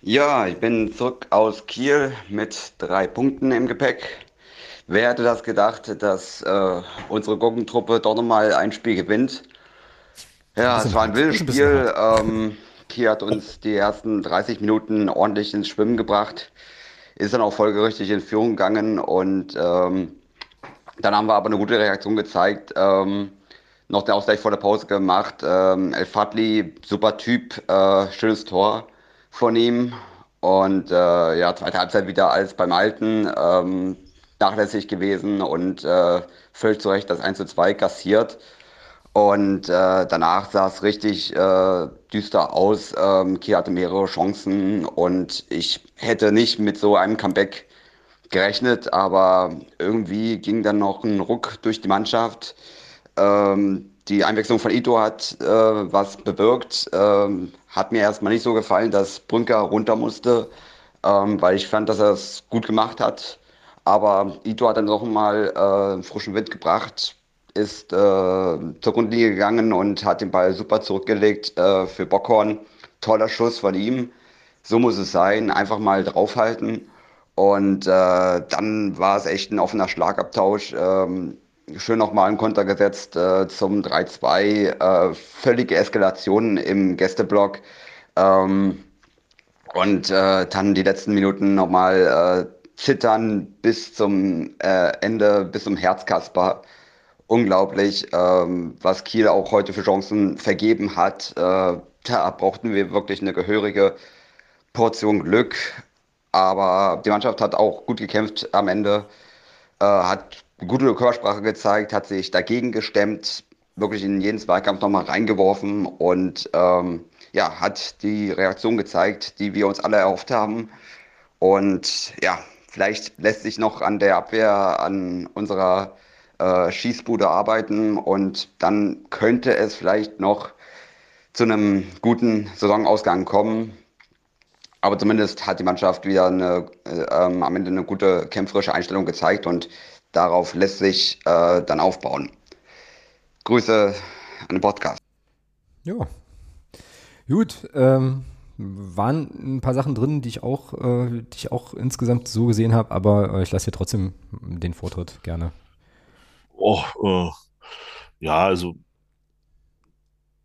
Ja, ich bin zurück aus Kiel mit drei Punkten im Gepäck. Wer hätte das gedacht, dass äh, unsere Gurkentruppe doch nochmal ein Spiel gewinnt? Ja, es war ein wildes Spiel. Ähm, Kiel hat uns die ersten 30 Minuten ordentlich ins Schwimmen gebracht, ist dann auch folgerichtig in Führung gegangen und ähm, dann haben wir aber eine gute Reaktion gezeigt. Ähm, noch den Ausgleich vor der Pause gemacht. Ähm, El Fadli, super Typ, äh, schönes Tor von ihm. Und äh, ja, zweite Halbzeit wieder alles beim Alten, ähm, nachlässig gewesen und äh, völlig zu Recht das 1 zu 2 kassiert. Und äh, danach sah es richtig äh, düster aus. Ähm, Kiel hatte mehrere Chancen und ich hätte nicht mit so einem Comeback gerechnet, aber irgendwie ging dann noch ein Ruck durch die Mannschaft. Ähm, die Einwechslung von Ito hat äh, was bewirkt. Ähm, hat mir erstmal nicht so gefallen, dass Brünker runter musste, ähm, weil ich fand, dass er es gut gemacht hat. Aber Ito hat dann noch mal äh, frischen Wind gebracht, ist äh, zur Grundlinie gegangen und hat den Ball super zurückgelegt äh, für Bockhorn. Toller Schuss von ihm. So muss es sein. Einfach mal draufhalten. Und äh, dann war es echt ein offener Schlagabtausch. Ähm, schön nochmal einen Konter gesetzt äh, zum 3-2. Äh, völlige Eskalation im Gästeblock. Ähm, und äh, dann die letzten Minuten nochmal äh, zittern bis zum äh, Ende, bis zum Herzkasper. Unglaublich, ähm, was Kiel auch heute für Chancen vergeben hat. Äh, da brauchten wir wirklich eine gehörige Portion Glück. Aber die Mannschaft hat auch gut gekämpft am Ende, äh, hat gute Körpersprache gezeigt, hat sich dagegen gestemmt, wirklich in jeden Zweikampf nochmal reingeworfen und ähm, ja, hat die Reaktion gezeigt, die wir uns alle erhofft haben. Und ja, vielleicht lässt sich noch an der Abwehr, an unserer äh, Schießbude arbeiten und dann könnte es vielleicht noch zu einem guten Saisonausgang kommen. Aber zumindest hat die Mannschaft wieder eine, äh, ähm, am Ende eine gute kämpferische Einstellung gezeigt und darauf lässt sich äh, dann aufbauen. Grüße an den Podcast. Ja. Gut, ähm, waren ein paar Sachen drin, die ich auch, äh, die ich auch insgesamt so gesehen habe, aber äh, ich lasse dir trotzdem den Vortritt gerne. Oh, äh, ja, also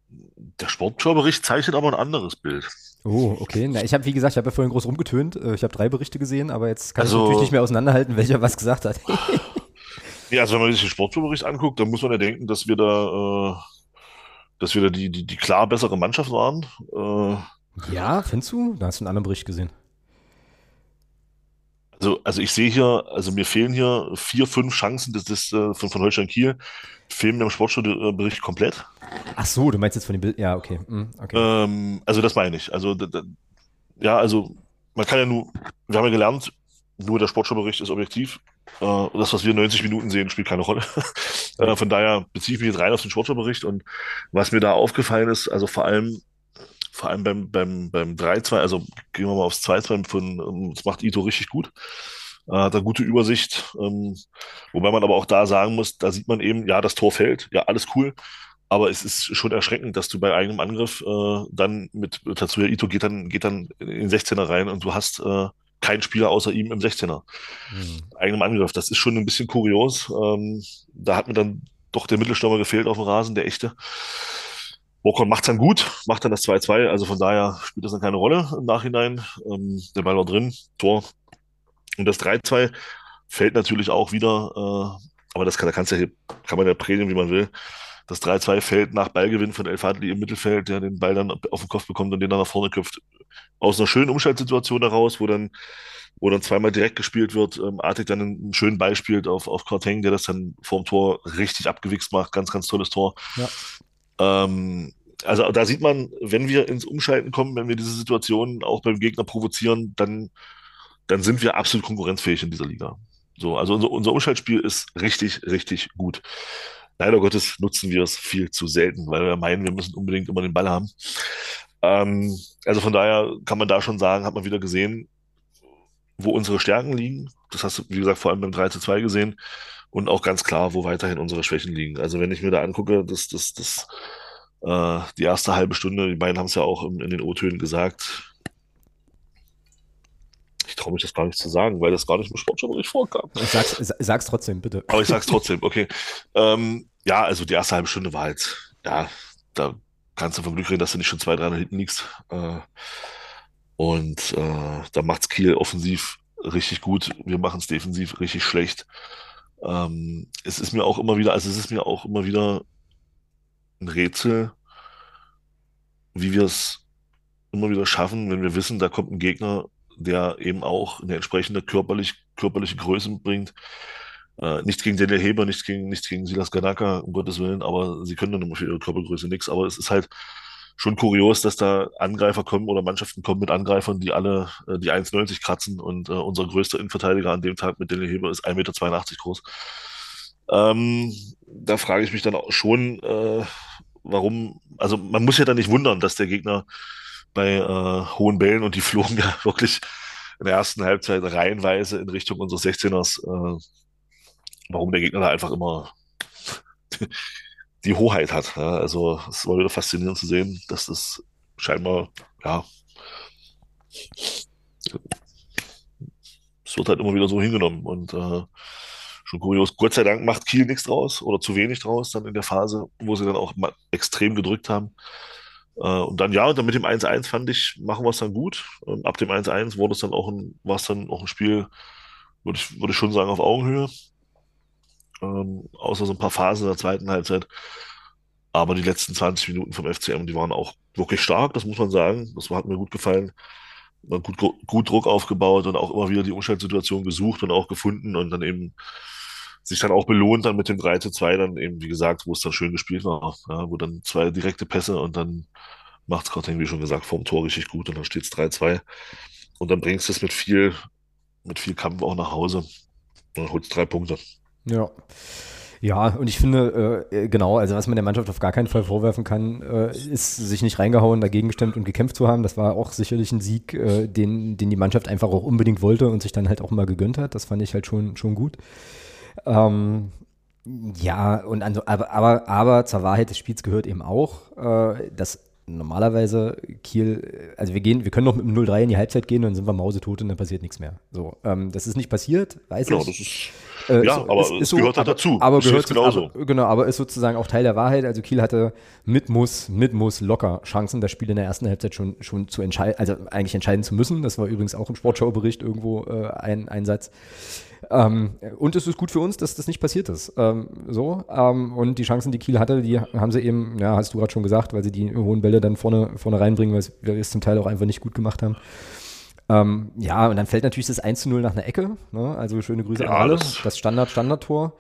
der Sportschau-Bericht zeichnet aber ein anderes Bild. Oh, okay. Na, ich habe, wie gesagt, ich habe ja vorhin groß rumgetönt. Äh, ich habe drei Berichte gesehen, aber jetzt kann Also- ich natürlich nicht mehr auseinanderhalten, welcher was gesagt hat. Ja, also wenn man sich den Sportschau-Bericht anguckt, dann muss man ja denken, dass wir da, äh, dass wir da die, die, die klar bessere Mannschaft waren. Äh, ja, findest du? Da hast du einen anderen Bericht gesehen. Also, also ich sehe hier, also mir fehlen hier vier, fünf Chancen das ist, äh, von, von Holstein Kiel, fehlen mir im Sportschau-Bericht komplett. Ach so, du meinst jetzt von dem Bild. Ja, okay. Hm, okay. Ähm, also das meine ich. Also da, da, ja, also man kann ja nur, wir haben ja gelernt, nur der Sportschau-Bericht ist objektiv. Äh, das, was wir 90 Minuten sehen, spielt keine Rolle. äh, von daher beziehe ich mich jetzt rein auf den Sportschau-Bericht und was mir da aufgefallen ist, also vor allem, vor allem beim, beim, beim 3-2, also gehen wir mal aufs 2-2 von, ähm, das macht Ito richtig gut. Äh, hat da gute Übersicht. Ähm, wobei man aber auch da sagen muss, da sieht man eben, ja, das Tor fällt, ja, alles cool. Aber es ist schon erschreckend, dass du bei eigenem Angriff äh, dann mit Tatsuya Ito geht dann, geht dann in den 16er rein und du hast äh, keinen Spieler außer ihm im 16er. Hm. Eigenem Angriff. Das ist schon ein bisschen kurios. Ähm, da hat mir dann doch der Mittelstürmer gefehlt auf dem Rasen, der echte. Bokon macht dann gut, macht dann das 2-2. Also von daher spielt das dann keine Rolle im Nachhinein. Ähm, der Ball war drin, Tor. Und das 3-2 fällt natürlich auch wieder, äh, aber das kann, da kannst ja, kann man ja predigen, wie man will. Das 3-2 fällt nach Ballgewinn von El Fadli im Mittelfeld, der den Ball dann auf den Kopf bekommt und den dann nach vorne köpft. Aus einer schönen Umschaltsituation heraus, wo dann, wo dann zweimal direkt gespielt wird, ähm, Artig dann einen schönen Ball spielt auf, auf Korteng, der das dann vorm Tor richtig abgewichst macht. Ganz, ganz tolles Tor. Ja. Ähm, also da sieht man, wenn wir ins Umschalten kommen, wenn wir diese Situation auch beim Gegner provozieren, dann, dann sind wir absolut konkurrenzfähig in dieser Liga. So, also unser, unser Umschaltspiel ist richtig, richtig gut. Leider Gottes nutzen wir es viel zu selten, weil wir meinen, wir müssen unbedingt immer den Ball haben. Ähm, also von daher kann man da schon sagen, hat man wieder gesehen, wo unsere Stärken liegen. Das hast du, wie gesagt, vor allem beim 3 zu 2 gesehen. Und auch ganz klar, wo weiterhin unsere Schwächen liegen. Also wenn ich mir da angucke, das, das, das, äh, die erste halbe Stunde, die beiden haben es ja auch in, in den O-Tönen gesagt. Ich traue mich das gar nicht zu sagen, weil das gar nicht im Sportschau-Bericht vorkam. Sag's, sa- sag's trotzdem, bitte. Aber ich sag's trotzdem, okay. Ähm, ja, also die erste halbe Stunde war halt, ja, da kannst du vom Glück reden, dass du nicht schon zwei, drei nach hinten liegst. Äh, und äh, da macht's Kiel offensiv richtig gut. Wir machen's defensiv richtig schlecht. Ähm, es ist mir auch immer wieder, also es ist mir auch immer wieder ein Rätsel, wie wir es immer wieder schaffen, wenn wir wissen, da kommt ein Gegner, der eben auch eine entsprechende körperlich, körperliche Größe mitbringt. Äh, nichts gegen Daniel Heber, nichts gegen, nichts gegen Silas Ganaka, um Gottes Willen, aber sie können dann immer für ihre Körpergröße nichts. Aber es ist halt schon kurios, dass da Angreifer kommen oder Mannschaften kommen mit Angreifern, die alle äh, die 1,90 kratzen und äh, unser größter Innenverteidiger an dem Tag mit Daniel Heber ist 1,82 Meter groß. Ähm, da frage ich mich dann auch schon, äh, warum, also man muss ja dann nicht wundern, dass der Gegner bei äh, hohen Bällen und die flogen ja wirklich in der ersten Halbzeit reihenweise in Richtung unseres 16ers, äh, warum der Gegner da einfach immer die Hoheit hat. Ja? Also es war wieder faszinierend zu sehen, dass das scheinbar, ja, es wird halt immer wieder so hingenommen und äh, schon kurios. Gott sei Dank macht Kiel nichts draus oder zu wenig draus dann in der Phase, wo sie dann auch extrem gedrückt haben. Äh, und dann, ja, dann mit dem 1-1 fand ich, machen wir es dann gut. Ähm, ab dem 1-1 wurde es dann auch ein, war es dann auch ein Spiel, würde ich, würde ich schon sagen, auf Augenhöhe. Ähm, außer so ein paar Phasen der zweiten Halbzeit. Aber die letzten 20 Minuten vom FCM, die waren auch wirklich stark, das muss man sagen. Das hat mir gut gefallen. Man gut, gut Druck aufgebaut und auch immer wieder die Umschaltsituation gesucht und auch gefunden und dann eben sich dann auch belohnt dann mit dem 3 zu 2 dann eben, wie gesagt, wo es dann schön gespielt war, ja, wo dann zwei direkte Pässe und dann macht Scotting, wie schon gesagt, vorm Tor richtig gut und dann steht es 3-2 und dann bringst du es mit viel, mit viel Kampf auch nach Hause und holst drei Punkte. Ja. Ja, und ich finde, äh, genau, also was man der Mannschaft auf gar keinen Fall vorwerfen kann, äh, ist, sich nicht reingehauen, dagegen gestemmt und gekämpft zu haben. Das war auch sicherlich ein Sieg, äh, den, den die Mannschaft einfach auch unbedingt wollte und sich dann halt auch mal gegönnt hat. Das fand ich halt schon, schon gut. Ähm, ja, und also, aber, aber, aber zur Wahrheit des Spiels gehört eben auch, äh, dass normalerweise Kiel, also wir gehen, wir können noch mit dem 0-3 in die Halbzeit gehen und dann sind wir mausetot und dann passiert nichts mehr. So, ähm, das ist nicht passiert, weiß Genau, ich. das ist, Äh, ja, aber es, so, gehört halt dazu. Aber gehört genauso. Aber, genau, aber ist sozusagen auch Teil der Wahrheit. Also Kiel hatte mit Muss, mit Muss locker Chancen, das Spiel in der ersten Halbzeit schon, schon zu entscheiden, also eigentlich entscheiden zu müssen. Das war übrigens auch im Sportschaubericht irgendwo äh, ein, ein Satz. Ähm, und es ist gut für uns, dass das nicht passiert ist. Ähm, so. Ähm, und die Chancen, die Kiel hatte, die haben sie eben, ja, hast du gerade schon gesagt, weil sie die hohen Bälle dann vorne, vorne reinbringen, weil wir es zum Teil auch einfach nicht gut gemacht haben. Ähm, ja, und dann fällt natürlich das 1 zu 0 nach einer Ecke. Ne? Also schöne Grüße ja, an alle. Das, das Standard, Standardtor.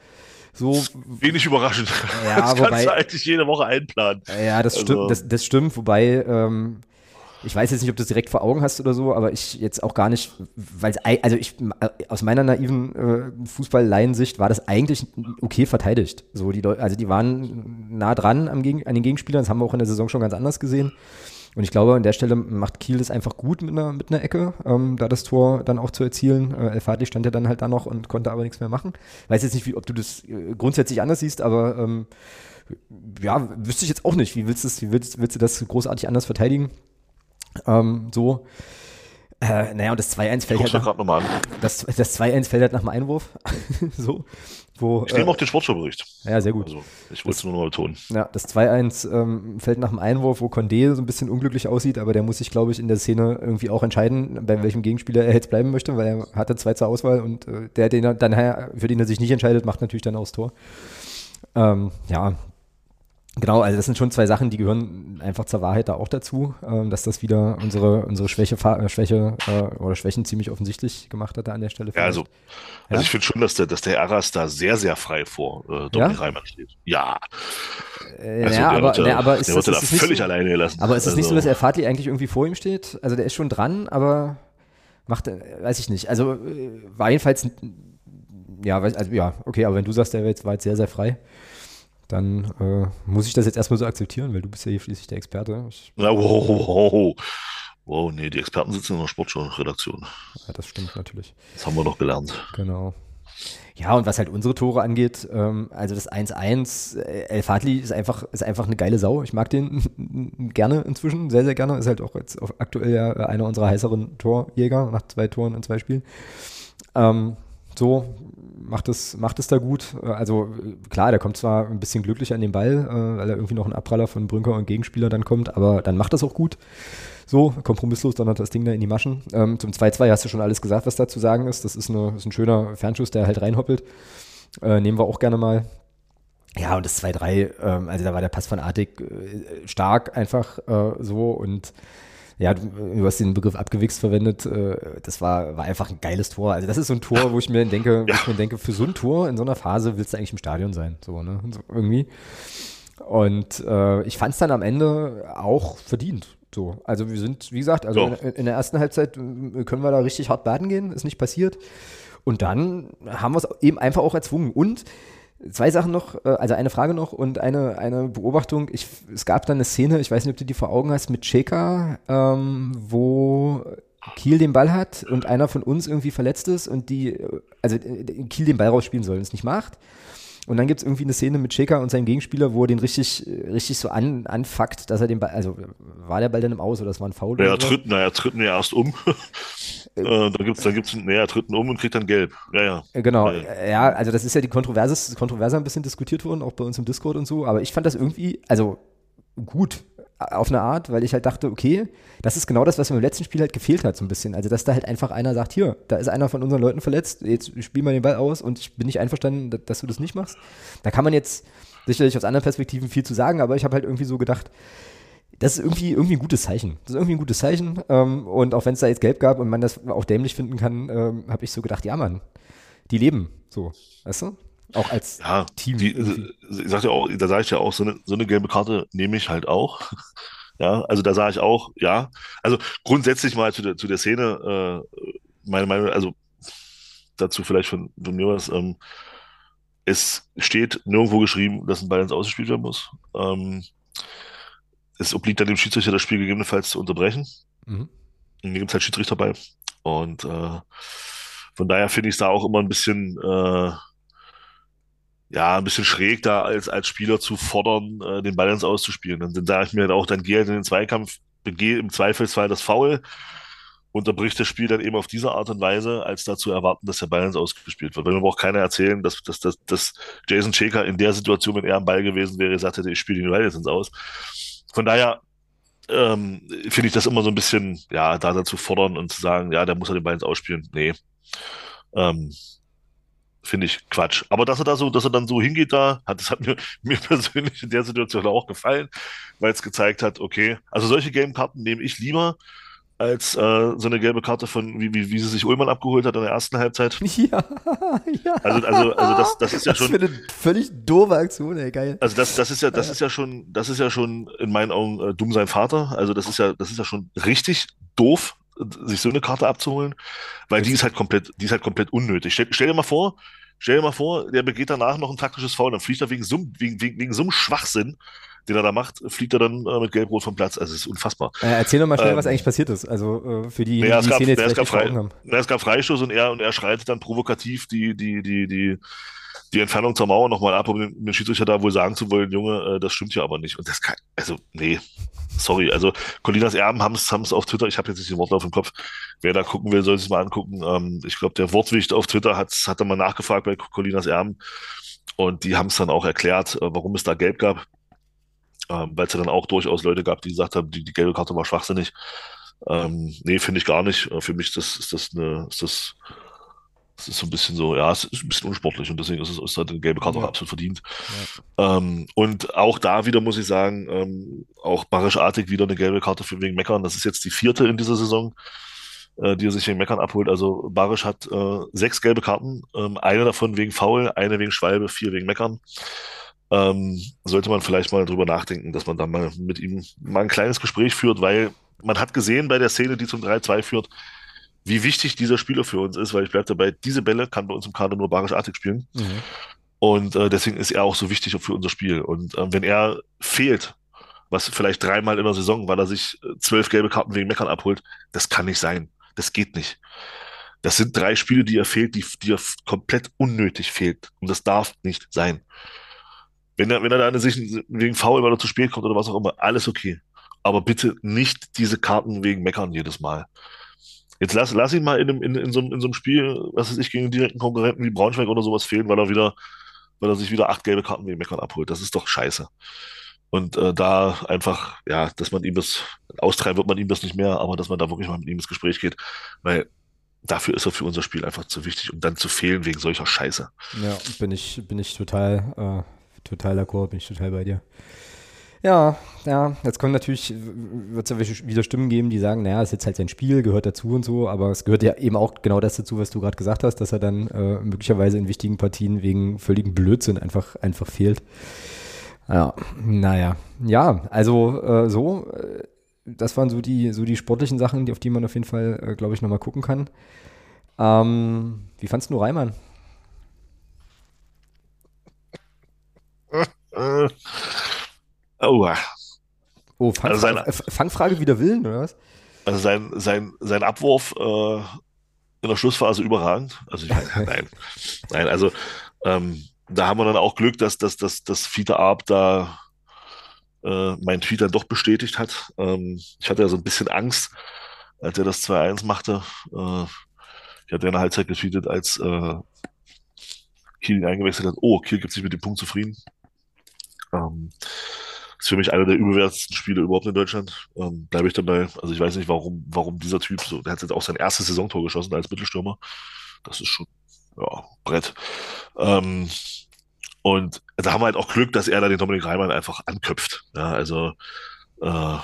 So, wenig überraschend. Ja, das wobei, kannst du eigentlich jede Woche einplanen. Ja, das also. stimmt, das, das stimmt, wobei ähm, ich weiß jetzt nicht, ob du das direkt vor Augen hast oder so, aber ich jetzt auch gar nicht, weil also ich aus meiner naiven äh, Fußball-Laiensicht war das eigentlich okay verteidigt. So die Leute, also die waren nah dran am Gegen, an den Gegenspielern, das haben wir auch in der Saison schon ganz anders gesehen. Und ich glaube, an der Stelle macht Kiel das einfach gut mit einer, mit einer Ecke, ähm, da das Tor dann auch zu erzielen. Äh, El Fadli stand ja dann halt da noch und konnte aber nichts mehr machen. Weiß jetzt nicht, wie, ob du das äh, grundsätzlich anders siehst, aber ähm, ja, wüsste ich jetzt auch nicht. Wie willst, du, wie willst, willst du das großartig anders verteidigen? Ähm, so. Äh, naja, und das 2-1 fällt halt nach. Das, das 2-1 fällt halt nach dem Einwurf. so. Wo, ich nehme äh, auch den Sportschau-Bericht. Ja, sehr gut. Also, ich wollte es nur noch betonen. Ja, das 2-1 ähm, fällt nach dem Einwurf, wo Condé so ein bisschen unglücklich aussieht, aber der muss sich, glaube ich, in der Szene irgendwie auch entscheiden, bei welchem Gegenspieler er jetzt bleiben möchte, weil er hatte zwei zur Auswahl und äh, der, den er dann, für den er sich nicht entscheidet, macht natürlich dann auch das Tor. Ähm, ja, Genau, also das sind schon zwei Sachen, die gehören einfach zur Wahrheit da auch dazu, ähm, dass das wieder unsere, unsere Schwäche, äh, Schwäche äh, oder Schwächen ziemlich offensichtlich gemacht hat an der Stelle. Ja, also, also ja? ich finde schon, dass der, dass der Arras da sehr, sehr frei vor äh, Dominik ja? Reimann steht. Ja. Äh, also, ja, aber, wird, ja, aber ist, der wird das, da völlig so, alleine gelassen. Aber ist es also, nicht so, dass Erfati eigentlich irgendwie vor ihm steht? Also der ist schon dran, aber macht, äh, weiß ich nicht. Also äh, war jedenfalls, ja, also, ja, okay, aber wenn du sagst, der war jetzt, war jetzt sehr, sehr frei dann äh, muss ich das jetzt erstmal so akzeptieren, weil du bist ja hier schließlich der Experte. Ich, wow, wow, wow, nee, die Experten sitzen in der Sportschau-Redaktion. Ja, das stimmt natürlich. Das haben wir doch gelernt. Genau. Ja, und was halt unsere Tore angeht, ähm, also das 1-1, äh, El Fadli ist einfach, ist einfach eine geile Sau. Ich mag den gerne inzwischen, sehr, sehr gerne. Ist halt auch jetzt aktuell ja einer unserer heißeren Torjäger nach zwei Toren in zwei Spielen. Ähm, so, macht es, macht es da gut. Äh, also klar, der kommt zwar ein bisschen glücklich an den Ball, äh, weil er irgendwie noch ein Abpraller von Brünker und Gegenspieler dann kommt, aber dann macht das auch gut. So, kompromisslos, dann hat das Ding da in die Maschen. Ähm, zum 2-2 hast du schon alles gesagt, was da zu sagen ist. Das ist, eine, ist ein schöner Fernschuss, der halt reinhoppelt. Äh, nehmen wir auch gerne mal. Ja, und das 2-3, ähm, also da war der Pass von Artig stark einfach so und ja, du, du, hast den Begriff abgewichst verwendet. Äh, das war, war einfach ein geiles Tor. Also das ist so ein Tor, wo ich mir denke, wo ich mir denke, für so ein Tor in so einer Phase willst du eigentlich im Stadion sein. So, ne? So irgendwie. Und äh, ich fand es dann am Ende auch verdient. So, also wir sind, wie gesagt, also in, in, der ersten Halbzeit äh, können wir da richtig hart baden gehen, ist nicht passiert. Und dann haben wir es eben einfach auch erzwungen. Und Zwei Sachen noch, äh, also eine Frage noch und eine, eine Beobachtung. Ich, es gab dann eine Szene, ich weiß nicht, ob du die vor Augen hast, mit Cheka, ähm, wo Kiel den Ball hat und einer von uns irgendwie verletzt ist und die, also äh, Kiel den Ball rausspielen soll und es nicht macht. Und dann gibt es irgendwie eine Szene mit Cheka und seinem Gegenspieler, wo er den richtig, richtig so an, anfuckt, dass er den Ball, also war der Ball dann im Aus oder das war ein Foul? Ja, er tritt, na, er tritt ihn ja erst um. äh, da gibt es, da gibt's, nee, er tritt ihn um und kriegt dann gelb. Ja, ja. Äh, genau, ja, ja also das ist ja die Kontroverse, Kontroverse ein bisschen diskutiert worden, auch bei uns im Discord und so, aber ich fand das irgendwie, also gut, auf eine Art, weil ich halt dachte, okay, das ist genau das, was mir im letzten Spiel halt gefehlt hat, so ein bisschen. Also, dass da halt einfach einer sagt, hier, da ist einer von unseren Leuten verletzt, jetzt spiel mal den Ball aus und ich bin nicht einverstanden, dass du das nicht machst. Da kann man jetzt sicherlich aus anderen Perspektiven viel zu sagen, aber ich habe halt irgendwie so gedacht, das ist irgendwie, irgendwie ein gutes Zeichen. Das ist irgendwie ein gutes Zeichen. Ähm, und auch wenn es da jetzt gelb gab und man das auch dämlich finden kann, ähm, habe ich so gedacht, ja, Mann, die leben so, weißt du? Auch als ja, Team. Die, ich sagte ja auch, da sage ich ja auch, so eine, so eine gelbe Karte nehme ich halt auch. ja, also da sage ich auch, ja. Also grundsätzlich mal zu der, zu der Szene, äh, meine Meinung, also dazu vielleicht von, von mir was, ähm, es steht nirgendwo geschrieben, dass ein Ball ins Ausgespielt werden muss. Ähm, es obliegt dann dem Schiedsrichter, das Spiel gegebenenfalls zu unterbrechen. Mhm. Und mir gibt es halt Schiedsrichter bei. Und äh, von daher finde ich es da auch immer ein bisschen äh, ja, ein bisschen schräg da als, als Spieler zu fordern, äh, den Balance auszuspielen. Dann, dann sage ich mir halt auch, dann geh halt in den Zweikampf, begeh im Zweifelsfall das Foul unterbricht das Spiel dann eben auf diese Art und Weise, als dazu erwarten, dass der ins Ausgespielt wird. Weil mir braucht keiner erzählen, dass, dass, dass, dass Jason Shaker in der Situation, wenn er am Ball gewesen wäre, gesagt hätte, ich spiele den ins Aus. Von daher ähm, finde ich das immer so ein bisschen, ja, da dazu fordern und zu sagen, ja, der muss er den ins Ausspielen. Nee. Ähm, finde ich Quatsch. Aber dass er da so, dass er dann so hingeht da, hat, das hat mir, mir persönlich in der Situation auch gefallen, weil es gezeigt hat, okay, also solche Game-Karten nehme ich lieber, als äh, so eine gelbe Karte von, wie, wie, wie sie sich Ullmann abgeholt hat in der ersten Halbzeit. Ja, ja. Also, also, also das, das ist ja schon. Das ist eine völlig doofe Aktion, ey, geil. Also das, das ist ja, das ist ja schon, das ist ja schon in meinen Augen äh, dumm sein Vater. Also das ist ja, das ist ja schon richtig doof, sich so eine Karte abzuholen, weil die ist halt komplett, die ist halt komplett unnötig. Stell, stell dir mal vor, stell dir mal vor, der begeht danach noch ein taktisches Foul, dann fliegt er wegen so, wegen, wegen, wegen so einem Schwachsinn den er da macht, fliegt er dann äh, mit Gelb-Rot vom Platz. Also es ist unfassbar. Äh, erzähl doch mal schnell, ähm, was eigentlich passiert ist. Also äh, für die, naja, die Szene jetzt es, gab frei, haben. Naja, es gab Freistoß und er und er schreitet dann provokativ die, die, die, die, die Entfernung zur Mauer nochmal ab, um den, den Schiedsrichter da wohl sagen zu wollen, Junge, äh, das stimmt ja aber nicht. Und das kann, also, nee, sorry. Also Colinas Erben haben es auf Twitter, ich habe jetzt nicht den Wortlauf im Kopf, wer da gucken will, soll sich mal angucken. Ähm, ich glaube, der Wortwicht auf Twitter hat, hat dann mal nachgefragt bei Colinas Erben und die haben es dann auch erklärt, äh, warum es da gelb gab ähm, weil es ja dann auch durchaus Leute gab, die gesagt haben, die, die gelbe Karte war schwachsinnig. Ähm, nee, finde ich gar nicht. Äh, für mich das, ist das eine, ist das, das ist so ein bisschen so, ja, es ist ein bisschen unsportlich und deswegen ist es ist halt eine gelbe Karte ja. auch absolut verdient. Ja. Ähm, und auch da wieder muss ich sagen, ähm, auch Barisch Artig wieder eine gelbe Karte für wegen Meckern. Das ist jetzt die vierte in dieser Saison, äh, die er sich wegen Meckern abholt. Also Barisch hat äh, sechs gelbe Karten, ähm, eine davon wegen Foul, eine wegen Schwalbe, vier wegen Meckern ähm, sollte man vielleicht mal drüber nachdenken, dass man da mal mit ihm mal ein kleines Gespräch führt, weil man hat gesehen bei der Szene, die zum 3-2 führt, wie wichtig dieser Spieler für uns ist, weil ich bleibe dabei, diese Bälle kann bei uns im Kader nur barischartig spielen. Mhm. Und äh, deswegen ist er auch so wichtig für unser Spiel. Und äh, wenn er fehlt, was vielleicht dreimal in der Saison, weil er sich äh, zwölf gelbe Karten wegen Meckern abholt, das kann nicht sein. Das geht nicht. Das sind drei Spiele, die er fehlt, die, die er komplett unnötig fehlt. Und das darf nicht sein. Wenn er, wenn er da sich wegen Foul, weil er zu spät kommt oder was auch immer, alles okay. Aber bitte nicht diese Karten wegen Meckern jedes Mal. Jetzt lass, lass ihn mal in, einem, in, in, so, in so einem Spiel, was weiß ich, gegen direkten Konkurrenten wie Braunschweig oder sowas fehlen, weil er wieder, weil er sich wieder acht gelbe Karten wegen Meckern abholt. Das ist doch scheiße. Und äh, da einfach, ja, dass man ihm das, austreiben wird man ihm das nicht mehr, aber dass man da wirklich mal mit ihm ins Gespräch geht, weil dafür ist er für unser Spiel einfach zu wichtig, um dann zu fehlen wegen solcher Scheiße. Ja, bin ich, bin ich total äh, total d'accord, bin ich total bei dir. Ja, ja, jetzt kommen natürlich, wird es ja wieder Stimmen geben, die sagen, naja, es ist jetzt halt sein Spiel, gehört dazu und so, aber es gehört ja eben auch genau das dazu, was du gerade gesagt hast, dass er dann äh, möglicherweise in wichtigen Partien wegen völligen Blödsinn einfach, einfach fehlt. Ja, naja, ja, also äh, so, äh, das waren so die, so die sportlichen Sachen, die, auf die man auf jeden Fall, äh, glaube ich, nochmal gucken kann. Ähm, wie fandst du Reimann? Äh, oh. Fang, also sein, Fangfrage wieder Willen, oder was? Also sein, sein, sein Abwurf äh, in der Schlussphase überragend. Also ich meine, nein. Nein, also ähm, da haben wir dann auch Glück, dass, dass, dass, dass Fiete Arp da äh, mein Tweet dann doch bestätigt hat. Ähm, ich hatte ja so ein bisschen Angst, als er das 2-1 machte. Äh, ich hatte ja eine Halbzeit getweetet, als äh, Kiel ihn eingewechselt hat. Oh, Kiel gibt sich mit dem Punkt zufrieden. Ähm, ist für mich einer der überwertesten Spiele überhaupt in Deutschland. Ähm, Bleibe ich dabei. Also ich weiß nicht, warum, warum dieser Typ so, der hat jetzt auch sein erstes Saisontor geschossen als Mittelstürmer. Das ist schon, ja, Brett. Ähm, und da haben wir halt auch Glück, dass er da den Dominik Reimann einfach anköpft. Ja, also äh,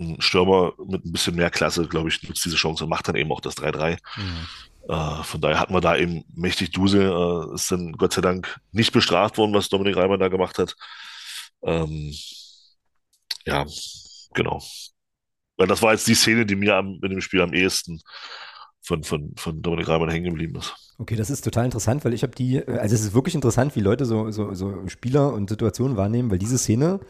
ein Stürmer mit ein bisschen mehr Klasse, glaube ich, nutzt diese Chance und macht dann eben auch das 3-3. Mhm. Äh, von daher hatten wir da eben mächtig Dusel. Äh, ist dann Gott sei Dank nicht bestraft worden, was Dominik Reimann da gemacht hat. Ähm, ja, genau. Weil das war jetzt die Szene, die mir am, in dem Spiel am ehesten von, von, von Dominik Reimann hängen geblieben ist. Okay, das ist total interessant, weil ich habe die, also es ist wirklich interessant, wie Leute so, so, so Spieler und Situationen wahrnehmen, weil diese Szene,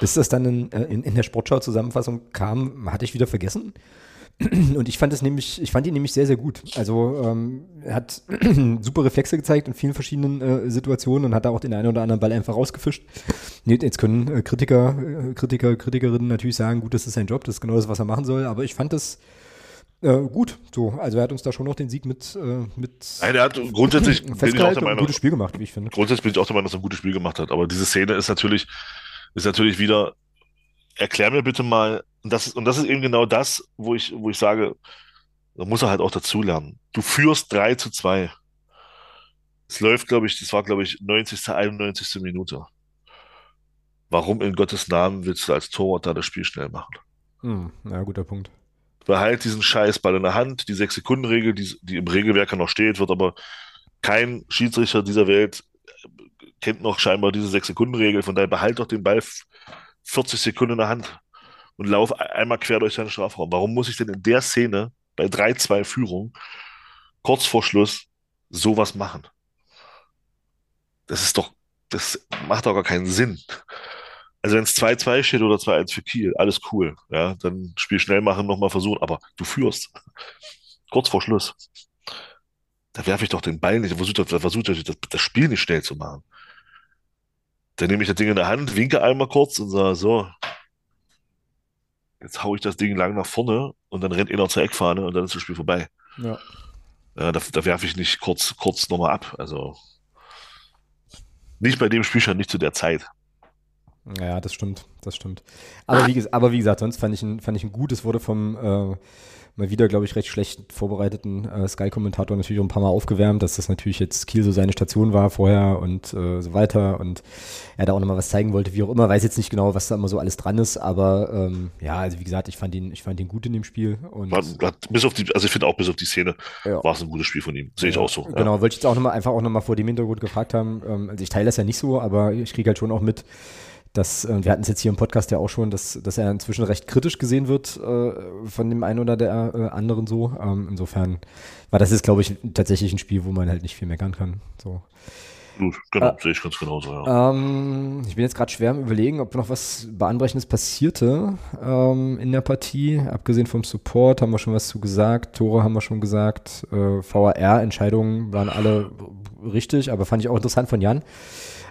bis das dann in, äh, in, in der Sportschau-Zusammenfassung kam, hatte ich wieder vergessen. Und ich fand es nämlich, ich fand ihn nämlich sehr, sehr gut. Also ähm, er hat super Reflexe gezeigt in vielen verschiedenen äh, Situationen und hat da auch den einen oder anderen Ball einfach rausgefischt. Jetzt können äh, Kritiker, äh, Kritiker, Kritikerinnen natürlich sagen, gut, das ist sein Job, das ist genau das, was er machen soll, aber ich fand das, Äh, gut, so. Also er hat uns da schon noch den Sieg mit. Äh, mit Nein, er hat grundsätzlich bin ich auch der Meinung, ein gutes Spiel gemacht, wie ich finde. Grundsätzlich bin ich auch der Meinung, dass er ein gutes Spiel gemacht hat. Aber diese Szene ist natürlich, ist natürlich wieder. Erklär mir bitte mal, und das ist, und das ist eben genau das, wo ich, wo ich sage, da muss er halt auch dazulernen. Du führst 3 zu 2. Es läuft, glaube ich, das war, glaube ich, 90., 91. Minute. Warum in Gottes Namen willst du als Torwart da das Spiel schnell machen? Hm, ja, guter Punkt. Behalt diesen Scheißball in der Hand. Die 6-Sekunden-Regel, die, die im Regelwerk ja noch steht, wird aber kein Schiedsrichter dieser Welt kennt noch scheinbar diese 6-Sekunden-Regel. Von daher behalt doch den Ball 40 Sekunden in der Hand und lauf einmal quer durch deinen Strafraum. Warum muss ich denn in der Szene bei 3-2 Führung kurz vor Schluss sowas machen? Das ist doch, das macht doch gar keinen Sinn. Also wenn es 2-2 steht oder 2-1 für Kiel, alles cool. Ja, dann Spiel schnell machen, nochmal versuchen. Aber du führst. Kurz vor Schluss. Da werfe ich doch den Ball nicht. Da versucht, das, das Spiel nicht schnell zu machen. Dann nehme ich das Ding in der Hand, winke einmal kurz und sage so, jetzt haue ich das Ding lang nach vorne und dann rennt einer zur Eckfahne und dann ist das Spiel vorbei. Ja. Ja, da, da werfe ich nicht kurz, kurz nochmal ab. Also nicht bei dem Spielstand, nicht zu der Zeit. Ja, das stimmt, das stimmt. Aber wie, aber wie gesagt, sonst fand ich ein, fand ich ein gut. Es wurde vom äh, mal wieder, glaube ich, recht schlecht vorbereiteten äh, Sky-Kommentator natürlich auch ein paar Mal aufgewärmt, dass das natürlich jetzt Kiel so seine Station war vorher und äh, so weiter und er da auch nochmal was zeigen wollte, wie auch immer. Weiß jetzt nicht genau, was da immer so alles dran ist, aber ähm, ja, also wie gesagt, ich fand ihn, ich fand ihn gut in dem Spiel. Und war, bis auf die, also ich finde auch bis auf die Szene ja. war es ein gutes Spiel von ihm. Sehe ich ja, auch so. Genau, ja. wollte ich jetzt auch nochmal einfach auch nochmal vor dem Hintergrund gefragt haben. Ähm, also ich teile das ja nicht so, aber ich kriege halt schon auch mit, dass, äh, wir hatten es jetzt hier im Podcast ja auch schon, dass, dass er inzwischen recht kritisch gesehen wird äh, von dem einen oder der äh, anderen so. Ähm, insofern war das jetzt, glaube ich, tatsächlich ein Spiel, wo man halt nicht viel meckern kann. So. Gut, genau, äh, sehe ich ganz genauso, ja. Ähm, ich bin jetzt gerade schwer am überlegen, ob noch was Bahnbrechendes passierte ähm, in der Partie. Abgesehen vom Support haben wir schon was zu gesagt, Tore haben wir schon gesagt, äh, VAR-Entscheidungen waren alle richtig, aber fand ich auch interessant von Jan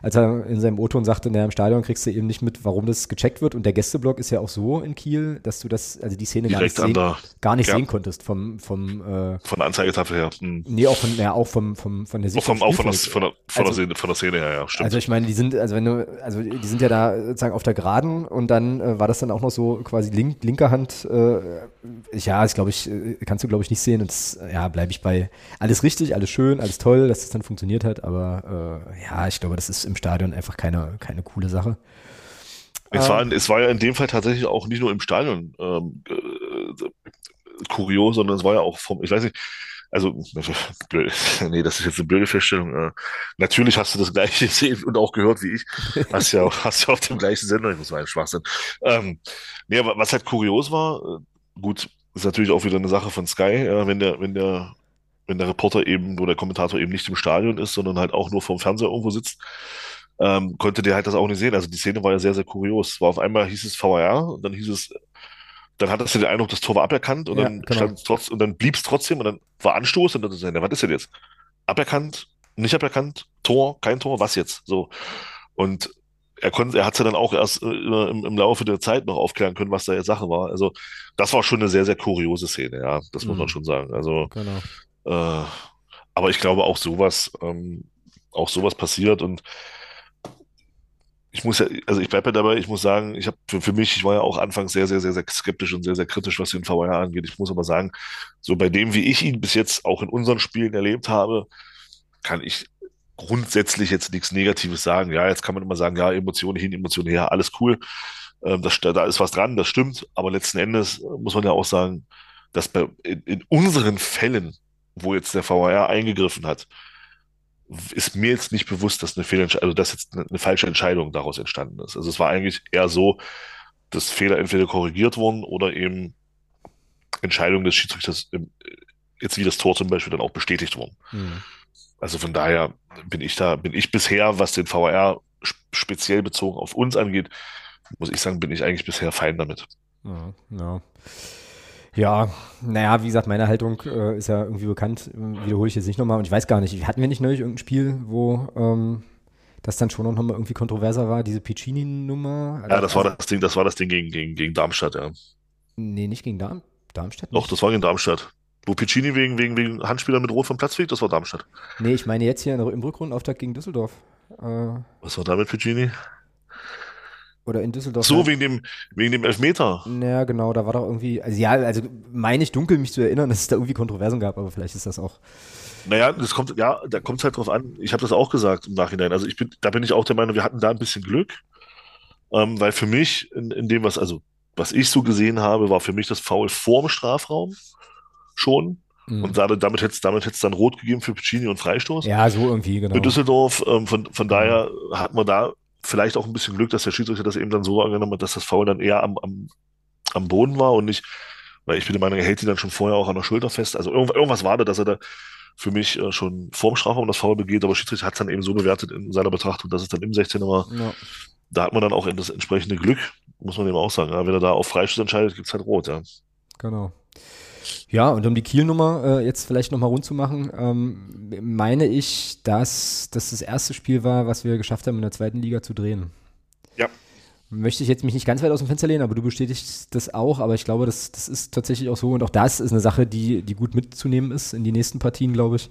als er in seinem O-Ton sagte, naja, im Stadion kriegst du eben nicht mit, warum das gecheckt wird. Und der Gästeblock ist ja auch so in Kiel, dass du das, also die Szene gar nicht, sehen, gar nicht ja. sehen konntest vom, vom äh, von der Anzeigetafel her. Hm. Nee, auch von, ja, auch vom, vom, von der Sicht. Auch, vom, auch von, der, von, der, von, also, der Szene, von der Szene her, ja, stimmt. Also ich meine, die sind, also wenn du, also die sind ja da sozusagen auf der Geraden und dann äh, war das dann auch noch so quasi link, linker Hand, äh, ja, das glaube ich, äh, kannst du glaube ich nicht sehen und das, ja, bleibe ich bei alles richtig, alles schön, alles toll, dass das dann funktioniert hat, aber äh, ja, ich glaube, das ist im Stadion einfach keine keine, coole Sache. Es war, ähm, es war ja in dem Fall tatsächlich auch nicht nur im Stadion ähm, äh, kurios, sondern es war ja auch vom, ich weiß nicht, also, nee, das ist jetzt eine blöde Feststellung. Äh, natürlich hast du das gleiche gesehen und auch gehört wie ich. Hast ja, hast ja auf dem gleichen Sender, ich muss mal ein Schwachsinn. Ähm, nee, aber was halt kurios war, äh, gut, ist natürlich auch wieder eine Sache von Sky, äh, wenn der, wenn der, wenn der Reporter eben, wo der Kommentator eben nicht im Stadion ist, sondern halt auch nur vom Fernseher irgendwo sitzt ähm, konnte der halt das auch nicht sehen. Also die Szene war ja sehr, sehr kurios. War auf einmal hieß es VAR und dann hieß es, dann hattest du den Eindruck, das Tor war aberkannt und ja, dann genau. stand trotz, und dann blieb es trotzdem und dann war Anstoß und dann so, was ist denn jetzt? Aberkannt, nicht aberkannt, Tor, kein Tor, was jetzt? So. Und er konnte, er hat es ja dann auch erst äh, im, im, Laufe der Zeit noch aufklären können, was da jetzt Sache war. Also, das war schon eine sehr, sehr kuriose Szene, ja. Das mhm. muss man mhm. schon sagen. Also, genau. Äh, aber ich glaube auch sowas, ähm, auch sowas passiert und ich muss ja, also ich bleibe ja dabei, ich muss sagen, ich habe für, für mich, ich war ja auch anfangs sehr, sehr, sehr, sehr skeptisch und sehr, sehr kritisch, was den VAR angeht. Ich muss aber sagen, so bei dem, wie ich ihn bis jetzt auch in unseren Spielen erlebt habe, kann ich grundsätzlich jetzt nichts Negatives sagen. Ja, jetzt kann man immer sagen, ja, Emotionen hin, Emotionen her, alles cool. Ähm, das, da ist was dran, das stimmt. Aber letzten Endes muss man ja auch sagen, dass bei, in, in unseren Fällen, wo jetzt der VAR eingegriffen hat, ist mir jetzt nicht bewusst, dass eine Fehlentscheidung, also dass jetzt eine, falsche Entscheidung daraus entstanden ist. Also es war eigentlich eher so, dass Fehler entweder korrigiert wurden oder eben Entscheidungen des Schiedsrichters jetzt wie das Tor zum Beispiel dann auch bestätigt wurden. Mhm. Also von daher bin ich da, bin ich bisher, was den VAR speziell bezogen auf uns angeht, muss ich sagen, bin ich eigentlich bisher fein damit. Ja, ja. Ja, naja, wie gesagt, meine Haltung äh, ist ja irgendwie bekannt, wiederhole ich jetzt nicht nochmal. Und ich weiß gar nicht, hatten wir nicht neulich irgendein Spiel, wo ähm, das dann schon noch mal irgendwie kontroverser war, diese Piccini-Nummer? Ja, das war das Ding, das war das Ding gegen, gegen, gegen Darmstadt, ja. Nee, nicht gegen Darmstadt. Darmstadt Doch, das war in Darmstadt. Wo Piccini wegen, wegen, wegen Handspieler mit Rot vom Platz fliegt, das war Darmstadt. Nee, ich meine jetzt hier im Rückrundenauftakt gegen Düsseldorf. Äh, Was war da mit Piccini? Oder in Düsseldorf. So, ja. wegen dem, wegen dem Elfmeter. Ja, genau, da war doch irgendwie, also ja, also meine ich dunkel, mich zu erinnern, dass es da irgendwie Kontroversen gab, aber vielleicht ist das auch. Naja, das kommt, ja, da kommt es halt drauf an. Ich habe das auch gesagt im Nachhinein. Also ich bin, da bin ich auch der Meinung, wir hatten da ein bisschen Glück. Ähm, weil für mich, in, in dem, was, also, was ich so gesehen habe, war für mich das Foul vorm Strafraum schon. Mhm. Und damit, damit hätte es damit hätt's dann Rot gegeben für Piccini und Freistoß. Ja, so irgendwie, genau. Für Düsseldorf, ähm, von, von daher hat man da vielleicht auch ein bisschen Glück, dass der Schiedsrichter das eben dann so angenommen hat, dass das Foul dann eher am, am, am Boden war und nicht, weil ich bin der Meinung, er hält sie dann schon vorher auch an der Schulter fest. Also irgendwas, war da, dass er da für mich äh, schon vorm Strafraum das Foul begeht, aber Schiedsrichter hat es dann eben so bewertet in seiner Betrachtung, dass es dann im 16er war. Ja. Da hat man dann auch das entsprechende Glück, muss man eben auch sagen. Ja, wenn er da auf Freistoß entscheidet, gibt's halt Rot, ja. Genau. Ja, und um die Kiel-Nummer äh, jetzt vielleicht nochmal rund zu machen, ähm, meine ich, dass das das erste Spiel war, was wir geschafft haben, in der zweiten Liga zu drehen. Ja. Möchte ich jetzt mich nicht ganz weit aus dem Fenster lehnen, aber du bestätigst das auch. Aber ich glaube, das, das ist tatsächlich auch so. Und auch das ist eine Sache, die, die gut mitzunehmen ist in die nächsten Partien, glaube ich.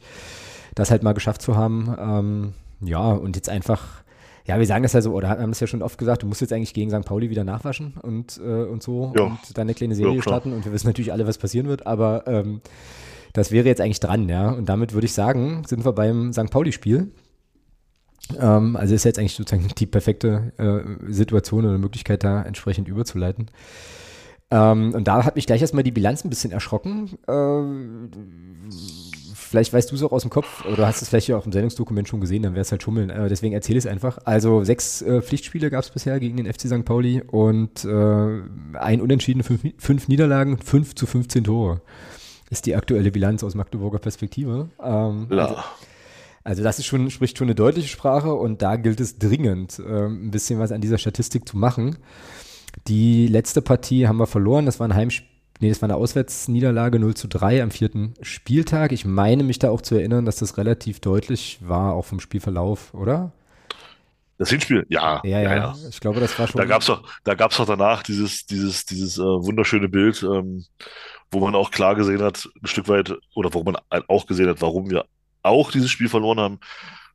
Das halt mal geschafft zu haben. Ähm, ja, und jetzt einfach, ja, wir sagen das ja so, oder haben das ja schon oft gesagt, du musst jetzt eigentlich gegen St. Pauli wieder nachwaschen und, äh, und so Ja. und dann eine kleine Serie Ja, starten. Und wir wissen natürlich alle, was passieren wird, aber ähm, das wäre jetzt eigentlich dran, ja. Und damit würde ich sagen, sind wir beim St. Pauli-Spiel. Ähm, also ist jetzt eigentlich sozusagen die perfekte äh, Situation oder Möglichkeit, da entsprechend überzuleiten. Ähm, und da hat mich gleich erstmal die Bilanz ein bisschen erschrocken. Ähm, vielleicht weißt du es auch aus dem Kopf oder hast es vielleicht ja auch im Sendungsdokument schon gesehen, dann wäre es halt Schummeln. Äh, deswegen erzähle es einfach. Also sechs äh, Pflichtspiele gab es bisher gegen den FC St. Pauli und äh, ein Unentschieden, fünf, fünf Niederlagen, fünf zu 15 Tore. Ist die aktuelle Bilanz aus Magdeburger Perspektive. Ähm, also, also das ist schon, spricht schon eine deutliche Sprache und da gilt es dringend, ähm, ein bisschen was an dieser Statistik zu machen. Die letzte Partie haben wir verloren, das war ein Heimspiel. Nee, das war eine Auswärtsniederlage 0 zu 3 am vierten Spieltag. Ich meine mich da auch zu erinnern, dass das relativ deutlich war, auch vom Spielverlauf, oder? Das Hinspiel, ja. Ja, ja. Ich glaube, das war schon. Da gab's doch, da gab's doch danach dieses, dieses, dieses äh, wunderschöne Bild, ähm, wo man auch klar gesehen hat, ein Stück weit, oder wo man auch gesehen hat, warum wir auch dieses Spiel verloren haben,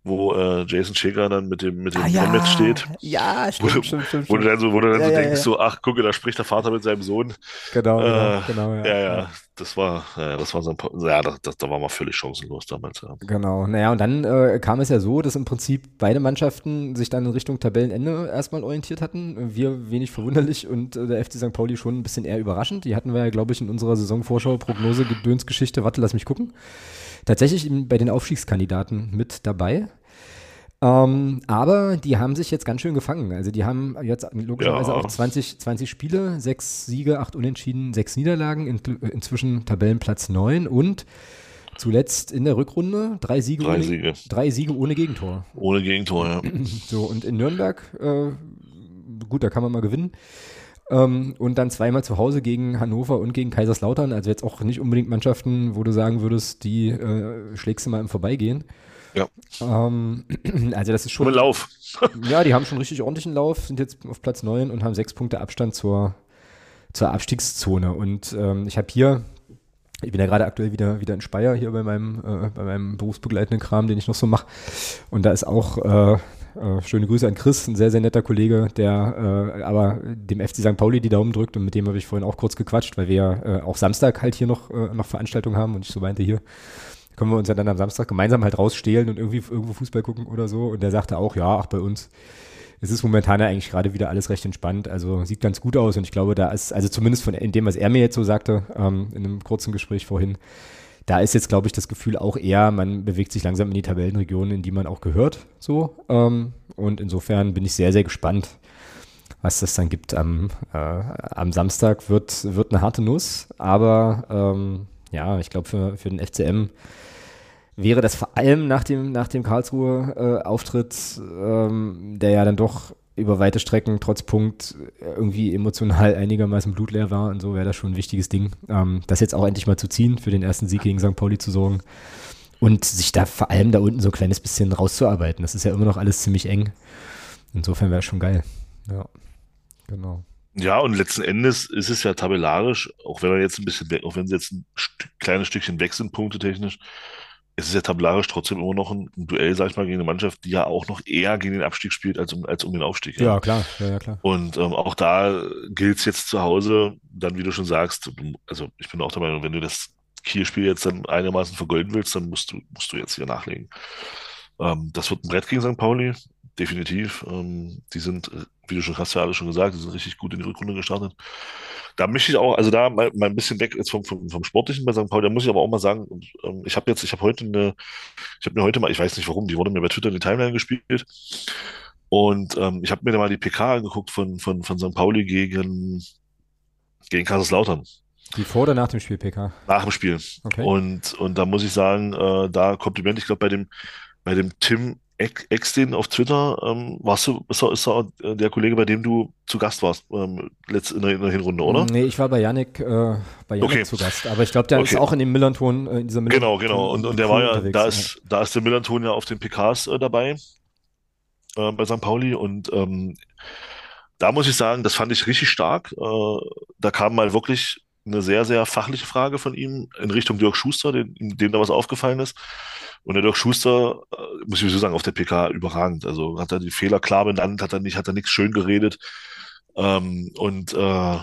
wo äh, Jason Shaker dann mit dem, mit dem ah, ja. Helmet steht. Ja, Wo, stimmt, stimmt, stimmt. wo du stimmt. dann so, wo du dann Ja, so ja, denkst, so, ach, gucke, da spricht der Vater mit seinem Sohn. Genau, genau, Äh, genau. Ja, ja, das war, ja, das war so ein paar, ja, das, das, da waren wir völlig chancenlos damals. Genau, naja, und dann äh, kam es ja so, dass im Prinzip beide Mannschaften sich dann in Richtung Tabellenende erstmal orientiert hatten. Wir wenig verwunderlich und äh, der FC St. Pauli schon ein bisschen eher überraschend. Die hatten wir ja, glaube ich, in unserer Saisonvorschau, Prognose, Gedönsgeschichte, warte, lass mich gucken. Tatsächlich bei den Aufstiegskandidaten mit dabei. Ähm, aber die haben sich jetzt ganz schön gefangen. Also die haben jetzt logischerweise Ja. auch 20, 20 Spiele, sechs Siege, acht Unentschieden, sechs Niederlagen, in, inzwischen Tabellenplatz neun und zuletzt in der Rückrunde drei Siege, Drei ohne, Siege. drei Siege ohne Gegentor. Ohne Gegentor, ja. So, und in Nürnberg, äh, gut, da kann man mal gewinnen. Ähm, und dann zweimal zu Hause gegen Hannover und gegen Kaiserslautern. Also jetzt auch nicht unbedingt Mannschaften, wo du sagen würdest, die äh, schlägst du mal im Vorbeigehen. Ja. Ähm, also das ist Schon mit Lauf. Ja, die haben schon richtig ordentlichen Lauf, sind jetzt auf Platz 9 und haben sechs Punkte Abstand zur, zur Abstiegszone. Und ähm, ich habe hier, ich bin ja gerade aktuell wieder, wieder in Speyer hier bei meinem, äh, bei meinem berufsbegleitenden Kram, den ich noch so mache. Und da ist auch äh, äh, schöne Grüße an Chris, ein sehr, sehr netter Kollege, der äh, aber dem FC St. Pauli die Daumen drückt und mit dem habe ich vorhin auch kurz gequatscht, weil wir ja äh, auch Samstag halt hier noch, äh, noch Veranstaltungen haben und ich so meinte, hier können wir uns ja dann am Samstag gemeinsam halt rausstehlen und irgendwie irgendwo Fußball gucken oder so. Und der sagte auch, ja, ach, bei uns es ist momentan ja eigentlich gerade wieder alles recht entspannt. Also sieht ganz gut aus und ich glaube, da ist, also zumindest von dem, was er mir jetzt so sagte, ähm, in einem kurzen Gespräch vorhin, da ist jetzt, glaube ich, das Gefühl auch eher, man bewegt sich langsam in die Tabellenregionen, in die man auch gehört. So. Ähm, und insofern bin ich sehr, sehr gespannt, was das dann gibt am, äh, am Samstag. Wird, wird eine harte Nuss, aber ähm, ja, ich glaube, für, für den FCM wäre das vor allem nach dem, nach dem Karlsruhe-Auftritt, ähm, der ja dann doch über weite Strecken trotz Punkt irgendwie emotional einigermaßen blutleer war und so wäre das schon ein wichtiges Ding, ähm, das jetzt auch endlich mal zu ziehen, für den ersten Sieg gegen St. Pauli zu sorgen und sich da vor allem da unten so ein kleines bisschen rauszuarbeiten. Das ist ja immer noch alles ziemlich eng. Insofern wäre es schon geil. Ja, genau. Ja, und letzten Endes ist es ja tabellarisch, auch wenn wir jetzt ein bisschen weg, auch wenn sie jetzt ein Stück, kleines Stückchen weg sind, punktetechnisch, ist es ja tabellarisch trotzdem immer noch ein, ein Duell, sag ich mal, gegen eine Mannschaft, die ja auch noch eher gegen den Abstieg spielt, als um, als um den Aufstieg. Ja, klar, ja, ja klar. Und ähm, auch da gilt es jetzt zu Hause, dann, wie du schon sagst, also ich bin auch der Meinung, wenn du das Kiel-Spiel jetzt dann einigermaßen vergolden willst, dann musst du, musst du jetzt hier nachlegen. Ähm, das wird ein Brett gegen St. Pauli, definitiv. Ähm, die sind, wie du schon hast ja alle schon gesagt, die sind richtig gut in die Rückrunde gestartet. Da möchte ich auch, also da mal, mal ein bisschen weg jetzt vom, vom, vom Sportlichen bei St. Pauli, da muss ich aber auch mal sagen, ähm, ich habe jetzt, ich habe heute eine, ich habe mir heute mal, ich weiß nicht warum, die wurde mir bei Twitter in die Timeline gespielt. Und ähm, ich habe mir da mal die PK angeguckt von, von, von St. Pauli gegen, gegen Kaiserslautern. Die vor oder nach dem Spiel PK? Nach dem Spiel. Okay. Und, und da muss ich sagen, äh, da Kompliment, ich glaube, bei dem, bei dem Tim Extin auf Twitter, ähm, warst du, ist er, ist er der Kollege, bei dem du zu Gast warst, ähm, letzt, in, der, in der Hinrunde, oder? Nee, ich war bei Yannick, äh, bei Yannick Okay. zu Gast. Aber ich glaube, der Okay. ist auch in dem Millanton, äh, in dieser Genau, genau. Und, und der war ja, da ist, da ist der Millanton ja auf den PKs äh, dabei, äh, bei St. Pauli. Und ähm, da muss ich sagen, das fand ich richtig stark. Äh, da kam mal wirklich eine sehr, sehr fachliche Frage von ihm in Richtung Dirk Schuster, dem, dem da was aufgefallen ist. Und der Dirk Schuster, äh, muss ich sowieso sagen, auf der PK überragend. Also hat er die Fehler klar benannt, hat er nicht, hat er nichts schön geredet. Ähm, und äh,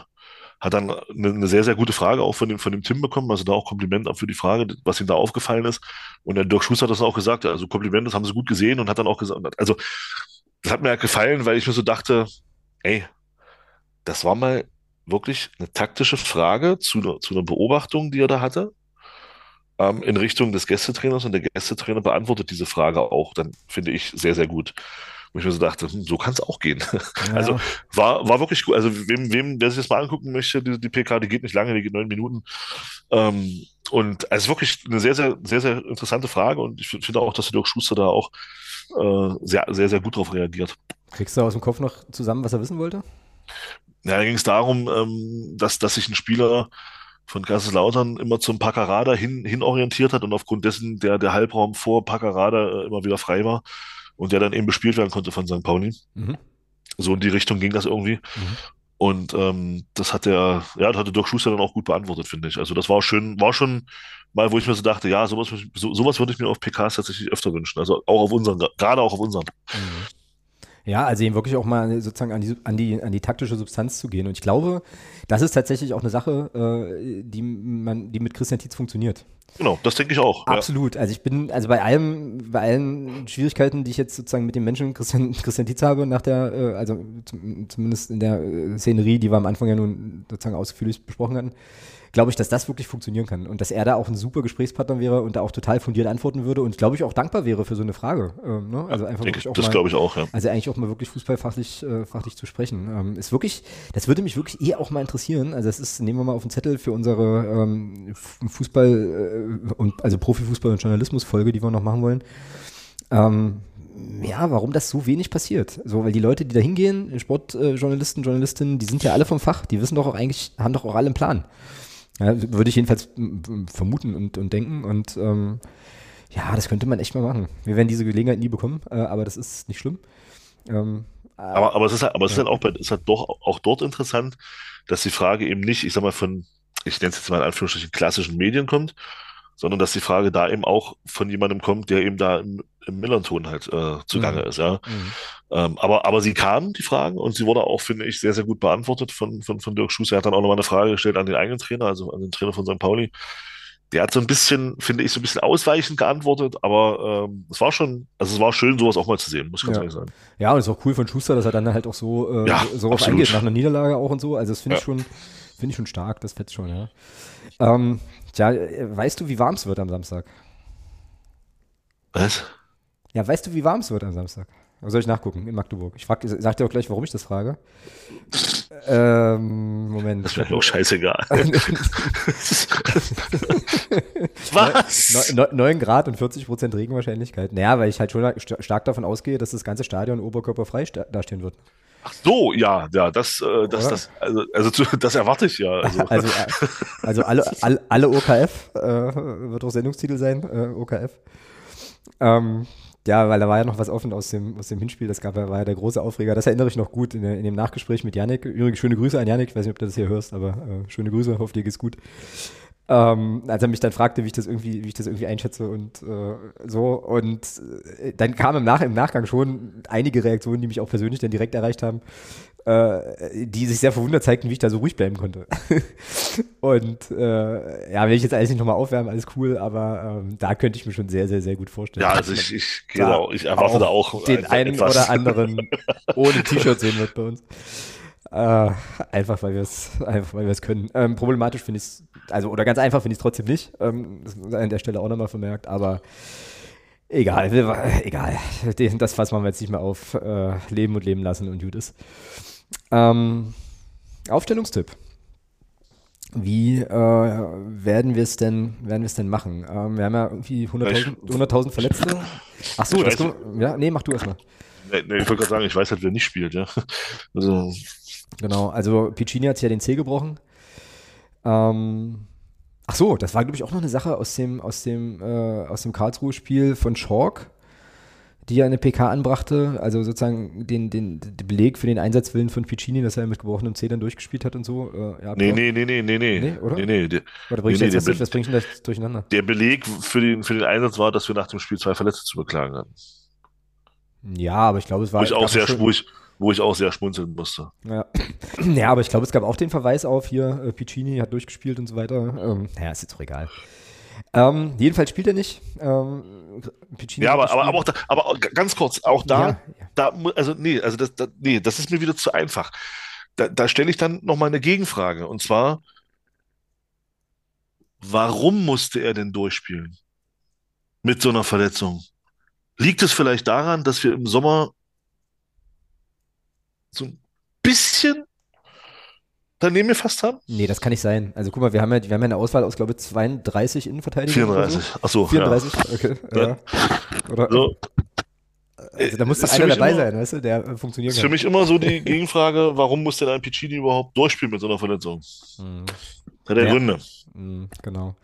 hat dann eine, eine sehr, sehr gute Frage auch von dem, von dem Tim bekommen. Also da auch Kompliment für die Frage, was ihm da aufgefallen ist. Und der Dirk Schuster hat das auch gesagt. Also Kompliment, das haben sie gut gesehen und hat dann auch gesagt, also das hat mir halt gefallen, weil ich mir so dachte, ey, das war mal wirklich eine taktische Frage zu, einer- zu einer Beobachtung, die er da hatte, ähm, in Richtung des Gästetrainers und der Gästetrainer beantwortet diese Frage auch, dann finde ich sehr, sehr gut. Wo ich mir so dachte, hm, so kann es auch gehen. Ja. Also war, war wirklich gut. Also wem, wem, wer sich das mal angucken möchte, die, die PK, die geht nicht lange, die geht neun Minuten. Ähm, und also wirklich eine sehr, sehr, sehr, sehr interessante Frage und ich finde auch, dass der Dirk Schuster da auch äh, sehr, sehr, sehr gut darauf reagiert. Kriegst du aus dem Kopf noch zusammen, was er wissen wollte? Ja, da ging es darum, ähm, dass, dass sich ein Spieler von Kaiserslautern immer zum Packerada hin, hin orientiert hat und aufgrund dessen der, der Halbraum vor Packerada äh, immer wieder frei war und der dann eben bespielt werden konnte von St. Pauli. Mhm. So in die Richtung ging das irgendwie. Und ähm, das hat der, ja, das hatte Dirk Schuster dann auch gut beantwortet, finde ich. Also das war schön, war schon mal, wo ich mir so dachte, ja, sowas, so, sowas würde ich mir auf PKs tatsächlich öfter wünschen. Also auch auf unseren, gerade auch auf unseren. Ja, also eben wirklich auch mal sozusagen an die, an die, an die taktische Substanz zu gehen. Und ich glaube, das ist tatsächlich auch eine Sache, äh, die man, die mit Christian Tietz funktioniert. Genau, das denke ich auch. Ja. Absolut. Also ich bin, also bei allem, bei allen Schwierigkeiten, die ich jetzt sozusagen mit dem Menschen Christian, Christian Tietz habe, nach der, äh, also zum, zumindest in der äh, Szenerie, die wir am Anfang ja nun sozusagen ausführlich besprochen hatten, glaube ich, dass das wirklich funktionieren kann und dass er da auch ein super Gesprächspartner wäre und da auch total fundiert antworten würde und glaube ich auch dankbar wäre für so eine Frage. Ähm, ne? Also einfach Denke das glaube ich auch, ja. also eigentlich auch mal wirklich fußballfachlich äh, fachlich zu sprechen. Ähm, ist wirklich, das würde mich wirklich eh auch mal interessieren. Also das ist, nehmen wir mal auf den Zettel für unsere ähm, Fußball äh, und also Profifußball und Journalismus-Folge, die wir noch machen wollen. Ähm, ja, warum das so wenig passiert. So, weil die Leute, die da hingehen, Sportjournalisten, äh, Journalistinnen, die sind ja alle vom Fach, die wissen doch auch eigentlich, haben doch auch alle einen Plan. Ja, würde ich jedenfalls vermuten und, und denken. Und ähm, ja, das könnte man echt mal machen. Wir werden diese Gelegenheit nie bekommen, äh, aber das ist nicht schlimm. Ähm, Aber, aber es ist halt, aber es ist halt auch bei, es ist halt doch auch dort interessant, dass die Frage eben nicht, ich sag mal, von, ich nenne es jetzt mal in Anführungsstrichen, klassischen Medien kommt, sondern dass die Frage da eben auch von jemandem kommt, der eben da im, im Millanton halt äh, zugange Mhm. ist, ja. Ähm, aber, aber sie kamen, die Fragen, und sie wurde auch, finde ich, sehr, sehr gut beantwortet von, von, von Dirk Schuster. Er hat dann auch nochmal eine Frage gestellt an den eigenen Trainer, also an den Trainer von St. Pauli. Der hat so ein bisschen, finde ich, so ein bisschen ausweichend geantwortet, aber ähm, es war schon, also es war schön, sowas auch mal zu sehen, muss ich ganz Ja. ehrlich sagen. Ja, und es ist auch cool von Schuster, dass er dann halt auch so, äh, Ja, so drauf eingeht, nach einer Niederlage auch und so. Also das finde ich Ja. schon, finde ich schon stark, das fetzt schon, ja. Ähm, tja, äh, weißt du, wie warm es wird am Samstag? Was? Ja, weißt du, wie warm es wird am Samstag? Soll ich nachgucken in Magdeburg? Ich frag, sag dir auch gleich, warum ich das frage. Ähm, Moment. Das wäre mir auch scheißegal. Was? Ne- ne- 9 Grad und 40 Prozent Regenwahrscheinlichkeit. Naja, weil ich halt schon sta- stark davon ausgehe, dass das ganze Stadion oberkörperfrei dastehen wird. Ach so, ja, ja, das, äh, das, Oder? das, also, also zu- das erwarte ich ja. Also, Also, äh, also alle, alle, alle OKF, äh, wird auch Sendungstitel sein, äh, OKF. Ähm, ja, weil da war ja noch was offen aus dem, aus dem Hinspiel. Das gab, war ja der große Aufreger. Das erinnere ich noch gut in, in dem Nachgespräch mit Janik. Übrigens schöne Grüße an Janik. Ich weiß nicht, ob du das hier hörst, aber äh, schöne Grüße. Hoffe dir geht's gut. Ähm, als er mich dann fragte, wie ich das irgendwie, wie ich das irgendwie einschätze und äh, so. Und äh, dann kam im, Nach im Nachgang schon einige Reaktionen, die mich auch persönlich dann direkt erreicht haben, äh, die sich sehr verwundert zeigten, wie ich da so ruhig bleiben konnte. und äh, ja, will ich jetzt alles nicht nochmal aufwärmen, alles cool, aber ähm, da könnte ich mir schon sehr, sehr, sehr gut vorstellen. Ja, also ich, ich, genau, ich erwarte da auch den einen etwas. oder anderen ohne T-Shirt sehen wird bei uns. Äh, einfach weil wir es einfach weil wir es können. Ähm, problematisch finde ich es, also oder ganz einfach finde ich es trotzdem nicht. Ähm, das ist an der Stelle auch nochmal vermerkt, aber egal, egal. Das fassen wir jetzt nicht mehr auf. Äh, leben und leben lassen und gut ist. Ähm, Aufstellungstipp. Wie äh, werden wir es denn, werden wir es denn machen? Ähm, wir haben ja irgendwie 100.000 100 Verletzte. Ach so, das kann, ja, nee, mach du erstmal. Nee, nee, ich wollte gerade sagen, ich weiß halt, wer nicht spielt, ja. Also Genau, also Piccini hat ja den C gebrochen. Ähm, ach so, das war, glaube ich, auch noch eine Sache aus dem, aus dem, äh, aus dem Karlsruhe-Spiel von Schork, die ja eine PK anbrachte, also sozusagen den, den, den Beleg für den Einsatzwillen von Piccini, dass er mit gebrochenem C dann durchgespielt hat und so. Äh, ja, nee, nee, nee, nee, nee, nee. Nee, oder? Nee, nee. Der, oder bring nee, nee, was, was bringst du denn da durcheinander? Der Beleg für den, für den Einsatz war, dass wir nach dem Spiel zwei Verletzte zu beklagen hatten. Ja, aber ich glaube, es war. Wo ich auch sehr, wo ich, wo ich auch sehr schmunzeln musste. Ja, ja aber ich glaube, es gab auch den Verweis auf hier, äh, Piccini hat durchgespielt und so weiter. Ähm, naja, ist jetzt auch egal. Ähm, jedenfalls spielt er nicht. Ähm, ja, aber, aber, aber, auch da, aber ganz kurz, auch da, ja, ja. da also nee, also das, das, nee, das ist mir wieder zu einfach. Da, da stelle ich dann nochmal eine Gegenfrage. Und zwar, warum musste er denn durchspielen? Mit so einer Verletzung? Liegt es vielleicht daran, dass wir im Sommer so ein bisschen daneben gefasst haben? Nee, das kann nicht sein. Also guck mal, wir haben ja, wir haben ja eine Auswahl aus, glaube ich, 32 Innenverteidiger. 34, so. achso. 34, ja. okay. Ja. Oder, so. Also da muss doch einer dabei immer, sein, weißt du, der funktioniert. Ist für mich immer so die Gegenfrage, warum muss denn ein Piccini überhaupt durchspielen mit so einer Verletzung? Hm. Hat er ja. Gründe. Hm, genau.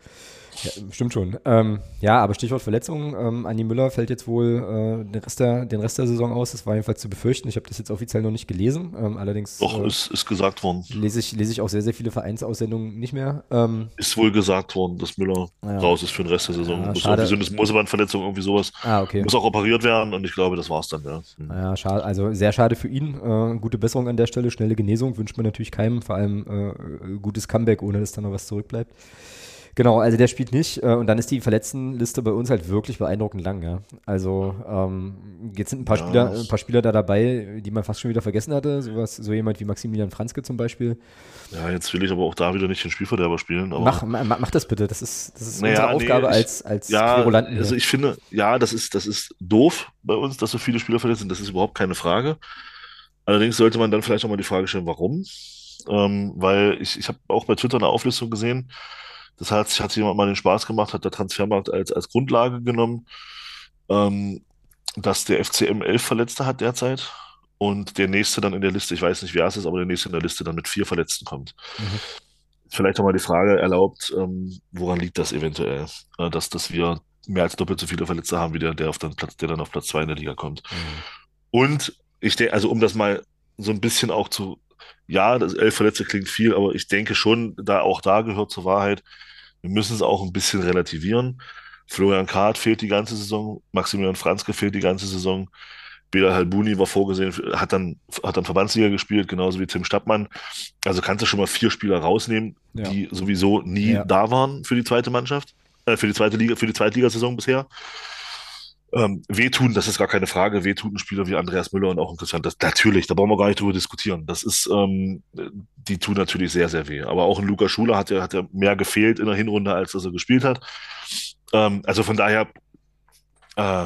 Ja, stimmt schon. Ähm, ja, aber Stichwort Verletzungen. Ähm, Andi Müller fällt jetzt wohl äh, den, Rest der, den Rest der Saison aus. Das war jedenfalls zu befürchten. Ich habe das jetzt offiziell noch nicht gelesen. Ähm, allerdings. Doch, äh, ist, ist gesagt worden. Lese ich, lese ich auch sehr, sehr viele Vereinsaussendungen nicht mehr. Ähm, ist wohl gesagt worden, dass Müller ja. raus ist für den Rest der Saison. Ja, muss schade. so eine Musebandverletzung, irgendwie sowas. Ah, okay. Muss auch operiert werden und ich glaube, das war's dann, ja. Hm. Ja, schade. Also sehr schade für ihn. Äh, gute Besserung an der Stelle. Schnelle Genesung wünscht man natürlich keinem. Vor allem äh, gutes Comeback, ohne dass da noch was zurückbleibt. Genau, also der spielt nicht. Äh, und dann ist die Verletztenliste bei uns halt wirklich beeindruckend lang, ja. Also ähm, jetzt sind ein paar, ja. Spieler, ein paar Spieler da dabei, die man fast schon wieder vergessen hatte. Sowas, so jemand wie Maximilian Franzke zum Beispiel. Ja, jetzt will ich aber auch da wieder nicht den Spielverderber spielen. mach, mach, mach, das bitte. Das ist, das ist naja, unsere Aufgabe nee, ich, als, als ja, Querulanten. Also ich finde, ja, das ist, das ist doof bei uns, dass so viele Spieler verletzt sind. Das ist überhaupt keine Frage. Allerdings sollte man dann vielleicht auch mal die Frage stellen, warum? Ähm, weil ich, ich habe auch bei Twitter eine Auflistung gesehen, das heißt, hat sich jemand mal den Spaß gemacht, hat der Transfermarkt als, als Grundlage genommen, ähm, dass der FCM elf Verletzte hat derzeit und der nächste dann in der Liste, ich weiß nicht, wer es ist, aber der nächste in der Liste dann mit vier Verletzten kommt. Mhm. Vielleicht nochmal die Frage erlaubt, ähm, woran liegt das eventuell, äh, dass, dass wir mehr als doppelt so viele Verletzte haben, wie der, der, auf den Platz, der dann auf Platz zwei in der Liga kommt. Mhm. Und ich denke, also um das mal so ein bisschen auch zu ja, das elf Verletzte klingt viel, aber ich denke schon, da auch da gehört zur Wahrheit, wir müssen es auch ein bisschen relativieren. Florian Kahrt fehlt die ganze Saison, Maximilian Franzke fehlt die ganze Saison. Bela Halbuni war vorgesehen, hat dann, hat dann Verbandsliga gespielt, genauso wie Tim Stappmann. Also kannst du schon mal vier Spieler rausnehmen, ja. die sowieso nie ja. da waren für die zweite Mannschaft, äh, für die zweite Liga, für die Zweitligasaison bisher. Ähm, wehtun, das ist gar keine Frage. Wehtun Spieler wie Andreas Müller und auch ein Christian. Das, natürlich, da brauchen wir gar nicht drüber diskutieren. Das ist, ähm, die tun natürlich sehr, sehr weh. Aber auch ein Luca Schuler hat ja, hat ja mehr gefehlt in der Hinrunde, als dass er gespielt hat. Ähm, also von daher äh,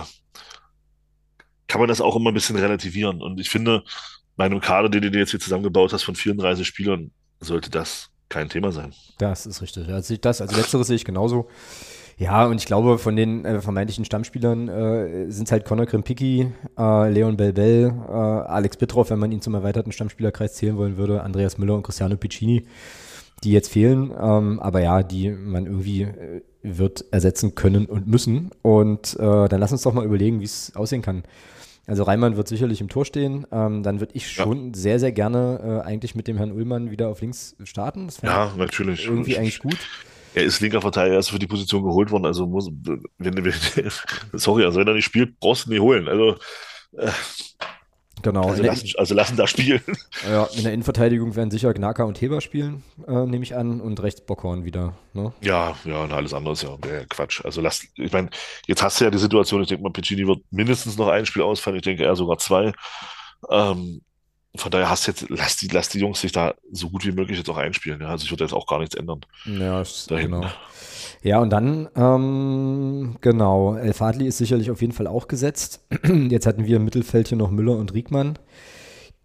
kann man das auch immer ein bisschen relativieren. Und ich finde, bei einem Kader, den du jetzt hier zusammengebaut hast von 34 Spielern, sollte das kein Thema sein. Das ist richtig. Also das, also letzteres sehe ich genauso. Ja, und ich glaube, von den äh, vermeintlichen Stammspielern äh, sind es halt Conor Krimpicki, äh, Leon Belbel, äh, Alex Bittroff, wenn man ihn zum erweiterten Stammspielerkreis zählen wollen würde, Andreas Müller und Cristiano Piccini. die jetzt fehlen, ähm, aber ja, die man irgendwie äh, wird ersetzen können und müssen. Und äh, dann lass uns doch mal überlegen, wie es aussehen kann. Also Reimann wird sicherlich im Tor stehen. Ähm, dann würde ich schon ja. sehr, sehr gerne äh, eigentlich mit dem Herrn Ullmann wieder auf links starten. ja, natürlich. Irgendwie eigentlich gut. Er ist linker Verteidiger, er ist für die Position geholt worden. Also muss, wenn, wenn sorry, also wenn er nicht spielt, brauchst du ihn nicht holen. Also äh, Genau. Also lassen, also lassen da spielen. Ja, in der Innenverteidigung werden sicher Gnaka und Heber spielen, äh, nehme ich an, und rechts Bockhorn wieder. Ne? Ja, ja, und alles andere ist ja, ja Quatsch. Also lass, ich meine, jetzt hast du ja die Situation, ich denke mal, Piccini wird mindestens noch ein Spiel ausfallen, ich denke eher sogar zwei. Ähm, von daher hast du jetzt, lass die, lass die Jungs sich da so gut wie möglich jetzt auch einspielen. Ja? Also ich würde jetzt auch gar nichts ändern. Ja, genau. Ja, und dann, ähm, genau, El Fadli ist sicherlich auf jeden Fall auch gesetzt. Jetzt hatten wir im Mittelfeld hier noch Müller und Riegmann.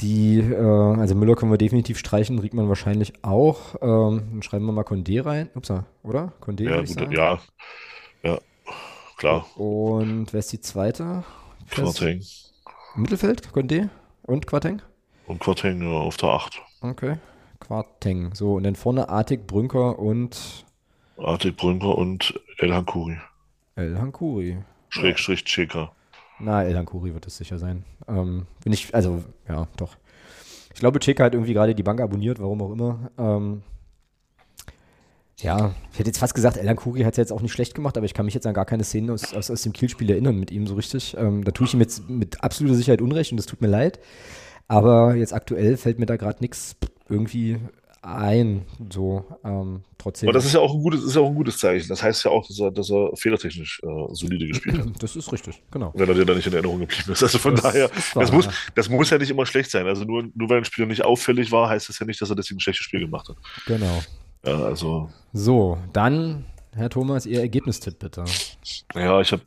Die, äh, also Müller können wir definitiv streichen, Riegmann wahrscheinlich auch. Ähm, dann schreiben wir mal Condé rein. Upsa, oder? Condé, ja, gut, ja, ja, klar. Und wer ist die zweite? Quarteng. Mittelfeld, Condé und Quarteng? Und Quarteng ja, auf der 8. Okay, Quarteng. So, und dann vorne Artig, Brünker und Artig Brünker und El Hankuri. El Hankuri. Schrägstrich Cheka. Na, El Hankuri wird es sicher sein. Ähm, bin ich, also, ja, doch. Ich glaube, Cheka hat irgendwie gerade die Bank abonniert, warum auch immer. Ähm, ja, ich hätte jetzt fast gesagt, Elan Kuri hat es jetzt auch nicht schlecht gemacht, aber ich kann mich jetzt an gar keine Szenen aus, aus, aus dem Kielspiel erinnern mit ihm so richtig. Ähm, da tue ich ihm jetzt mit absoluter Sicherheit Unrecht und das tut mir leid. Aber jetzt aktuell fällt mir da gerade nichts irgendwie ein, so ähm, trotzdem. Aber das ist ja auch ein gutes, ist ja auch ein gutes Zeichen. Das heißt ja auch, dass er, dass er fehlertechnisch äh, solide gespielt hat. Das ist richtig, genau. Wenn er dir da nicht in Erinnerung geblieben ist. Also von das daher, wahr, das, muss, das muss ja nicht immer schlecht sein. Also nur, nur weil ein Spieler nicht auffällig war, heißt das ja nicht, dass er deswegen ein schlechtes Spiel gemacht hat. Genau. Ja, also. So, dann, Herr Thomas, Ihr Ergebnistipp bitte. Ja, ich habe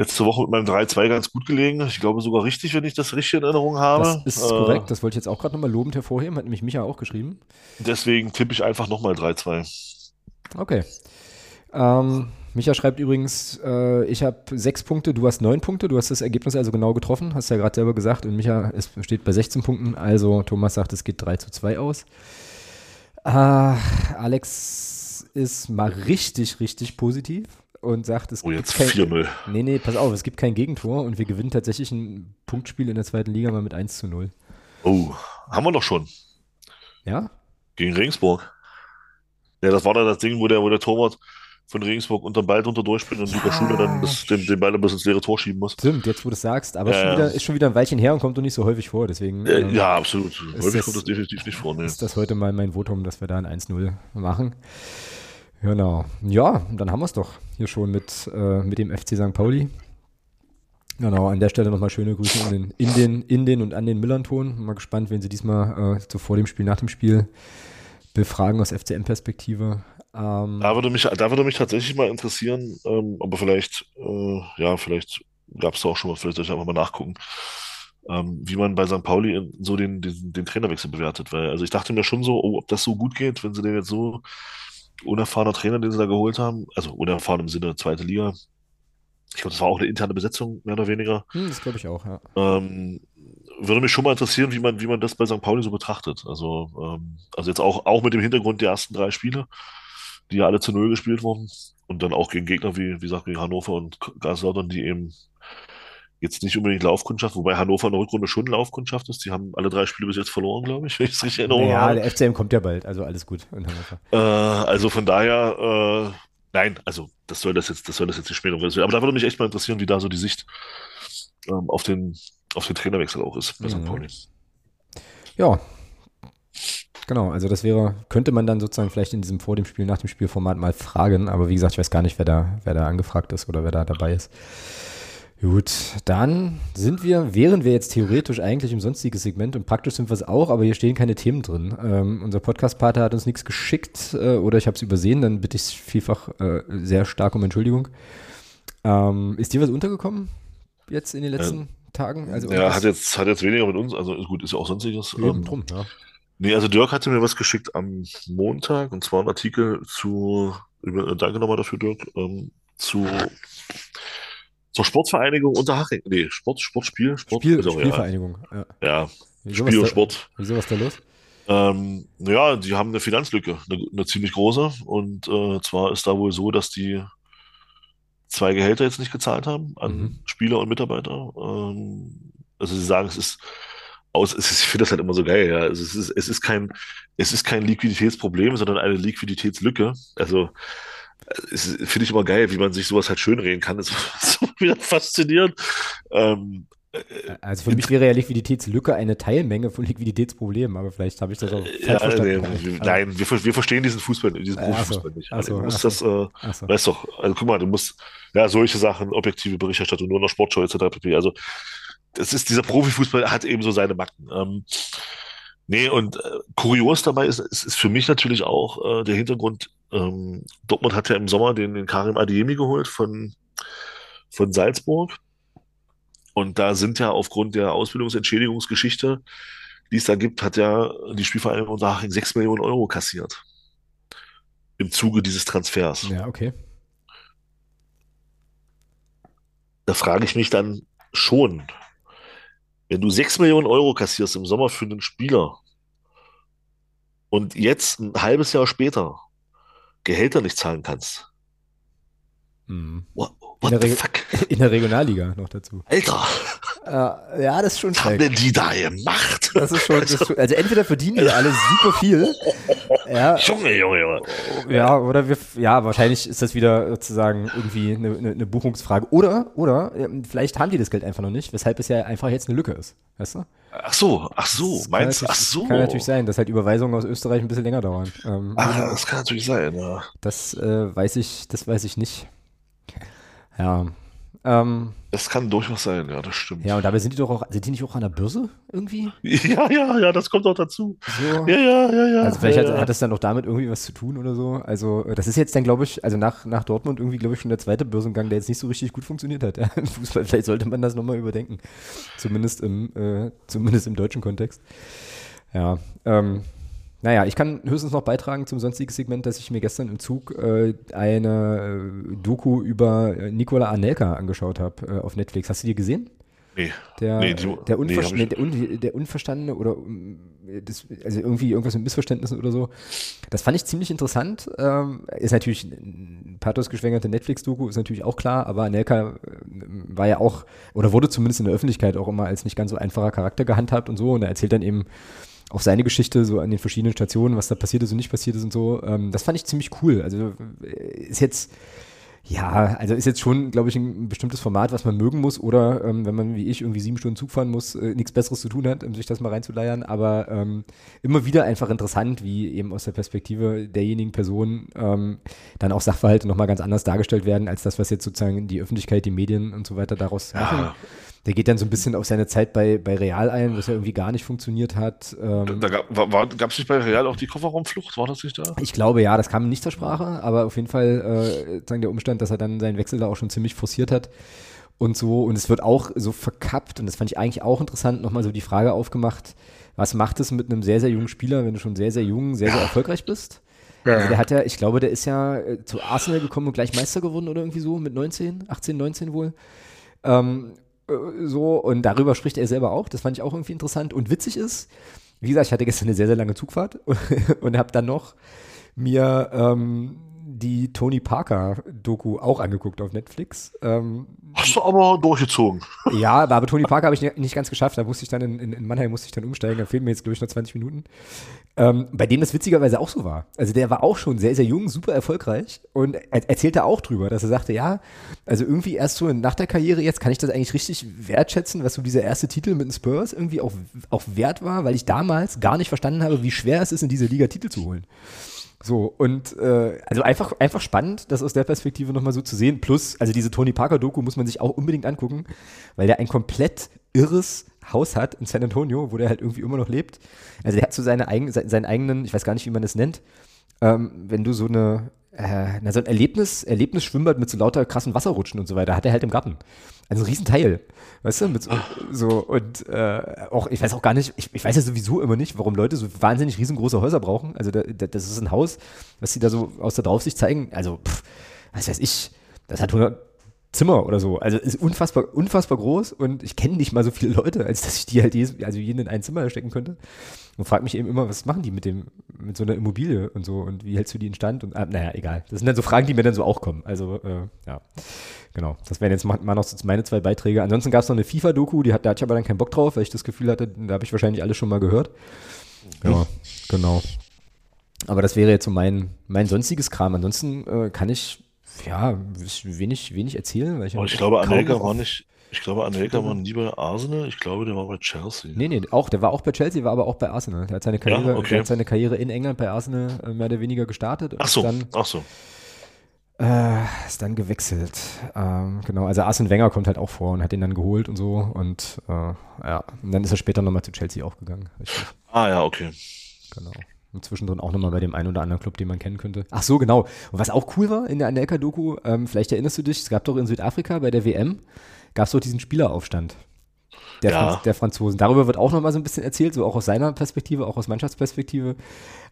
letzte Woche mit meinem 3-2 ganz gut gelegen. Ich glaube sogar richtig, wenn ich das richtig in Erinnerung habe. Das ist äh, korrekt. Das wollte ich jetzt auch gerade nochmal lobend hervorheben. Hat nämlich Micha auch geschrieben. Deswegen tippe ich einfach nochmal 3-2. Okay. Ähm, Micha schreibt übrigens, äh, ich habe sechs Punkte, du hast neun Punkte. Du hast das Ergebnis also genau getroffen, hast ja gerade selber gesagt. Und Micha ist, steht bei 16 Punkten. Also Thomas sagt, es geht 3 zu 2 aus. Äh, Alex ist mal richtig, richtig positiv und sagt, es oh, gibt kein, 4-0. Nee, nee, pass auf, es gibt kein Gegentor und wir gewinnen tatsächlich ein Punktspiel in der zweiten Liga mal mit 1 zu 0. Oh, haben wir doch schon. Ja? Gegen Regensburg. Ja, das war dann das Ding, wo der, wo der Torwart von Regensburg unter den Ball drunter durchspielt und ja. Lukas Schule dann das, den, den Ball bis ins leere Tor schieben muss. Stimmt, jetzt wo du es sagst, aber ja, schon wieder, ist schon wieder ein Weilchen her und kommt doch nicht so häufig vor, deswegen. Äh, ähm, ja, absolut. Häufig das, kommt das definitiv nicht vor. Nee. Ist das heute mal mein Votum, dass wir da ein 1-0 machen? Genau. Ja, dann haben wir es doch hier schon mit, äh, mit dem FC St. Pauli. Genau, an der Stelle nochmal schöne Grüße in den, in den, in den und an den Millanton. Mal gespannt, wenn sie diesmal äh, so vor dem Spiel, nach dem Spiel befragen aus FCM-Perspektive. Ähm, da, würde mich, da würde mich tatsächlich mal interessieren, ähm, aber vielleicht, äh, ja, vielleicht gab es da auch schon mal, vielleicht soll ich einfach mal nachgucken, ähm, wie man bei St. Pauli so den, den, den Trainerwechsel bewertet. Weil, also ich dachte mir schon so, oh, ob das so gut geht, wenn sie den jetzt so unerfahrener Trainer, den sie da geholt haben. Also unerfahren im Sinne zweite Liga. Ich glaube, das war auch eine interne Besetzung, mehr oder weniger. Hm, das glaube ich auch, ja. Ähm, würde mich schon mal interessieren, wie man, wie man das bei St. Pauli so betrachtet. Also, ähm, also jetzt auch, auch mit dem Hintergrund der ersten drei Spiele, die ja alle zu Null gespielt wurden. Und dann auch gegen Gegner wie, wie gesagt, gegen Hannover und Kaiserslautern, die eben jetzt nicht unbedingt Laufkundschaft, wobei Hannover in der Rückrunde schon Laufkundschaft ist. Die haben alle drei Spiele bis jetzt verloren, glaube ich, wenn ich es richtig erinnere. Ja, der FCM kommt ja bald, also alles gut Äh, also von daher, äh, nein, also das soll das jetzt, das soll das jetzt nicht später werden. Aber da würde mich echt mal interessieren, wie da so die Sicht ähm, auf, den, auf den Trainerwechsel auch ist bei mhm. St. Pauli. Ja. Genau, also das wäre, könnte man dann sozusagen vielleicht in diesem vor dem Spiel, nach dem Spielformat mal fragen, aber wie gesagt, ich weiß gar nicht, wer da, wer da angefragt ist oder wer da dabei ist. Gut, dann sind wir, wären wir jetzt theoretisch eigentlich im sonstiges Segment und praktisch sind wir es auch, aber hier stehen keine Themen drin. Ähm, unser Podcast-Pater hat uns nichts geschickt äh, oder ich habe es übersehen, dann bitte ich vielfach äh, sehr stark um Entschuldigung. Ähm, ist dir was untergekommen jetzt in den letzten äh, Tagen? Also ja, hat jetzt, hat jetzt weniger mit uns, also gut, ist ja auch sonstiges. Eben ähm, drum, ja. Nee, also Dirk hatte mir was geschickt am Montag und zwar ein Artikel zu, über, danke nochmal dafür, Dirk, ähm, zu zur Sportvereinigung Unterhaching. Nee, Sport, Sportspiel, Sport, Spiel, also, Spielvereinigung. Ja, ja. Spiel und Sport. Wieso was da los? Ähm, ja, die haben eine Finanzlücke, eine, eine ziemlich große. Und äh, zwar ist da wohl so, dass die zwei Gehälter jetzt nicht gezahlt haben an Mhm. Spieler und Mitarbeiter. Ähm, also sie sagen, es ist aus, es ist, ich finde das halt immer so geil, ja. Also es ist, es ist kein, es ist kein Liquiditätsproblem, sondern eine Liquiditätslücke. Also finde ich immer geil, wie man sich sowas halt schönreden kann. Das ist wieder faszinierend. Ähm, Also für mich wäre ja Liquiditätslücke eine Teilmenge von Liquiditätsproblemen, aber vielleicht habe ich das auch falsch ja, verstanden. nee, Aber- nein, wir, wir verstehen diesen Fußball, diesen Äh, so, Profifußball nicht. ach so, du musst ach das, äh, so. weißt doch, also guck mal, du musst, ja, solche Sachen, objektive Berichterstattung, nur in der Sportschau etc. pp. Also, das ist, dieser Profifußball hat eben so seine Macken. Ähm, nee, und äh, kurios dabei ist, ist, ist für mich natürlich auch äh, der Hintergrund, ähm, Dortmund hat ja im Sommer den, den Karim Adeyemi geholt von, von Salzburg. Und da sind ja aufgrund der Ausbildungsentschädigungsgeschichte, die es da gibt, hat ja die Spielvereinigung Unterhaching 6 Millionen Euro kassiert. Im Zuge dieses Transfers. Ja, okay. Da frage ich mich dann schon, wenn du 6 Millionen Euro kassierst im Sommer für einen Spieler und jetzt ein halbes Jahr später Gehälter nicht zahlen kannst. Mhm. What, In der fuck? In der Regionalliga noch dazu. Alter, Äh, ja, das ist schon was haben denn die da gemacht? Das ist schon, das ist schon, also entweder verdienen die alle super viel, ja, Junge, Junge, Junge. ja, oder wir, ja, wahrscheinlich ist das wieder sozusagen irgendwie eine, eine, eine Buchungsfrage. Oder, oder, vielleicht haben die das Geld einfach noch nicht, weshalb es ja einfach jetzt eine Lücke ist, weißt du? Ach so, ach so, meinst du? Ach so. Kann natürlich sein, dass halt Überweisungen aus Österreich ein bisschen länger dauern. Ähm, Ah, das kann natürlich sein, ja. Das äh, weiß ich, das weiß ich nicht. Ja. Ähm, Das kann durchaus sein, ja, das stimmt. ja, und dabei sind die doch auch, sind die nicht auch an der Börse irgendwie? Ja, ja, ja, das kommt auch dazu. So. Ja, ja, ja, ja. Also vielleicht ja, hat, ja. hat das dann auch damit irgendwie was zu tun oder so. Also äh, das ist jetzt dann, glaube ich, also nach, nach Dortmund irgendwie, glaube ich, schon der zweite Börsengang, der jetzt nicht so richtig gut funktioniert hat. Ja, im Fußball, vielleicht sollte man das nochmal überdenken. Zumindest im, äh, zumindest im deutschen Kontext. Ja, ähm, naja, ich kann höchstens noch beitragen zum sonstigen Segment, dass ich mir gestern im Zug äh, eine äh, Doku über äh, Nikola Anelka angeschaut habe äh, auf Netflix. Hast du die gesehen? Nee. Der, Nee, die- der, nee, Unver hab ich nee, der, Un der Unverstandene oder um, das, also irgendwie irgendwas mit Missverständnissen oder so. Das fand ich ziemlich interessant. Ähm, ist natürlich ein pathosgeschwängerte Netflix-Doku, ist natürlich auch klar, aber Anelka äh, war ja auch, oder wurde zumindest in der Öffentlichkeit auch immer als nicht ganz so einfacher Charakter gehandhabt und so. Und er erzählt dann eben auch seine Geschichte so an den verschiedenen Stationen, was da passiert ist und nicht passiert ist und so. Ähm, das fand ich ziemlich cool. Also äh, ist jetzt ja, also ist jetzt schon, glaube ich, ein bestimmtes Format, was man mögen muss oder ähm, wenn man wie ich irgendwie sieben Stunden Zug fahren muss, äh, nichts Besseres zu tun hat, um sich das mal reinzuleiern. Aber ähm, immer wieder einfach interessant, wie eben aus der Perspektive derjenigen Person ähm, dann auch Sachverhalte nochmal ganz anders dargestellt werden, als das, was jetzt sozusagen die Öffentlichkeit, die Medien und so weiter daraus machen. Der geht dann so ein bisschen auf seine Zeit bei, bei Real ein, was ja irgendwie gar nicht funktioniert hat. Ähm, da gab es nicht bei Real auch die Kofferraumflucht? War das nicht da? ich glaube ja, das kam nicht zur Sprache, aber auf jeden Fall äh, sagen der Umstand, dass er dann seinen Wechsel da auch schon ziemlich forciert hat und so. Und es wird auch so verkappt und das fand ich eigentlich auch interessant, nochmal so die Frage aufgemacht, was macht es mit einem sehr, sehr jungen Spieler, wenn du schon sehr, sehr jung, sehr, sehr erfolgreich bist? Also der hat ja, ich glaube, der ist ja äh, zu Arsenal gekommen und gleich Meister geworden oder irgendwie so mit 19, 18, 19 wohl. Ähm, äh, so, und darüber spricht er selber auch. Das fand ich auch irgendwie interessant. Und witzig ist, wie gesagt, ich hatte gestern eine sehr, sehr lange Zugfahrt und habe dann noch mir ähm, die Tony Parker-Doku auch angeguckt auf Netflix. Ähm, Hast du aber durchgezogen. ja, aber, Tony Parker habe ich nicht ganz geschafft. Da musste ich dann in, in, in Mannheim musste ich dann umsteigen. Da fehlen mir jetzt, glaube ich, noch 20 Minuten. Ähm, bei dem das witzigerweise auch so war. Also der war auch schon sehr, sehr jung, super erfolgreich und er erzählte auch drüber, dass er sagte, ja, also irgendwie erst so nach der Karriere jetzt kann ich das eigentlich richtig wertschätzen, was so dieser erste Titel mit den Spurs irgendwie auch, auch wert war, weil ich damals gar nicht verstanden habe, wie schwer es ist, in dieser Liga Titel zu holen. So, und äh, also einfach, einfach spannend, das aus der Perspektive nochmal so zu sehen. Plus, also diese Tony Parker-Doku muss man sich auch unbedingt angucken, weil der ein komplett irres Haus hat in San Antonio, wo der halt irgendwie immer noch lebt. Also der hat so seine eigen, se- seinen eigenen, ich weiß gar nicht, wie man das nennt, ähm, wenn du so eine, äh, na, so ein Erlebnis, Erlebnisschwimmbad mit so lauter krassen Wasserrutschen und so weiter, hat er halt im Garten. Also ein Riesenteil. Weißt du, mit so, so und äh, auch, ich weiß auch gar nicht, ich, ich weiß ja sowieso immer nicht, warum Leute so wahnsinnig riesengroße Häuser brauchen. Also da, da, das ist ein Haus, was sie da so aus der Draufsicht zeigen. Also, pff, was weiß ich, das hat 100, Zimmer oder so. Also ist unfassbar, unfassbar groß und ich kenne nicht mal so viele Leute, als dass ich die halt jedes, also jeden in ein Zimmer stecken könnte. Und frage mich eben immer, was machen die mit dem, mit so einer Immobilie und so und wie hältst du die in Stand? Und ah, naja, egal. Das sind dann so Fragen, die mir dann so auch kommen. Also, äh, ja. Genau. Das wären jetzt mal, mal noch so meine zwei Beiträge. Ansonsten gab es noch eine FIFA-Doku, die hat, da hatte ich aber dann keinen Bock drauf, weil ich das Gefühl hatte, da habe ich wahrscheinlich alles schon mal gehört. Ja, genau. Aber das wäre jetzt so mein, mein sonstiges Kram. Ansonsten äh, kann ich ja wenig, wenig erzählen. Weil ich, ich glaube, Anelka war nicht, ich glaube, Anelka war nie bei Arsenal. Ich glaube, der war bei Chelsea. Nee, nee, auch, der war auch bei Chelsea, war aber auch bei Arsenal. Der hat seine Karriere, ja, okay. hat seine Karriere in England bei Arsenal äh, mehr oder weniger gestartet. ach so, dann, ach so. Äh, ist dann gewechselt. Ähm, genau, also Arsene Wenger kommt halt auch vor und hat ihn dann geholt und so. Und äh, ja, und dann ist er später nochmal zu Chelsea auch gegangen. Richtig. Ah ja, okay. Genau. Und zwischendrin auch nochmal bei dem einen oder anderen Club, den man kennen könnte. Ach so, genau. Und was auch cool war in der Anelka-Doku, ähm, vielleicht erinnerst du dich, es gab doch in Südafrika bei der WM, gab es doch diesen Spieleraufstand. Der, ja. Franz der Franzosen. Darüber wird auch nochmal so ein bisschen erzählt, so auch aus seiner Perspektive, auch aus Mannschaftsperspektive.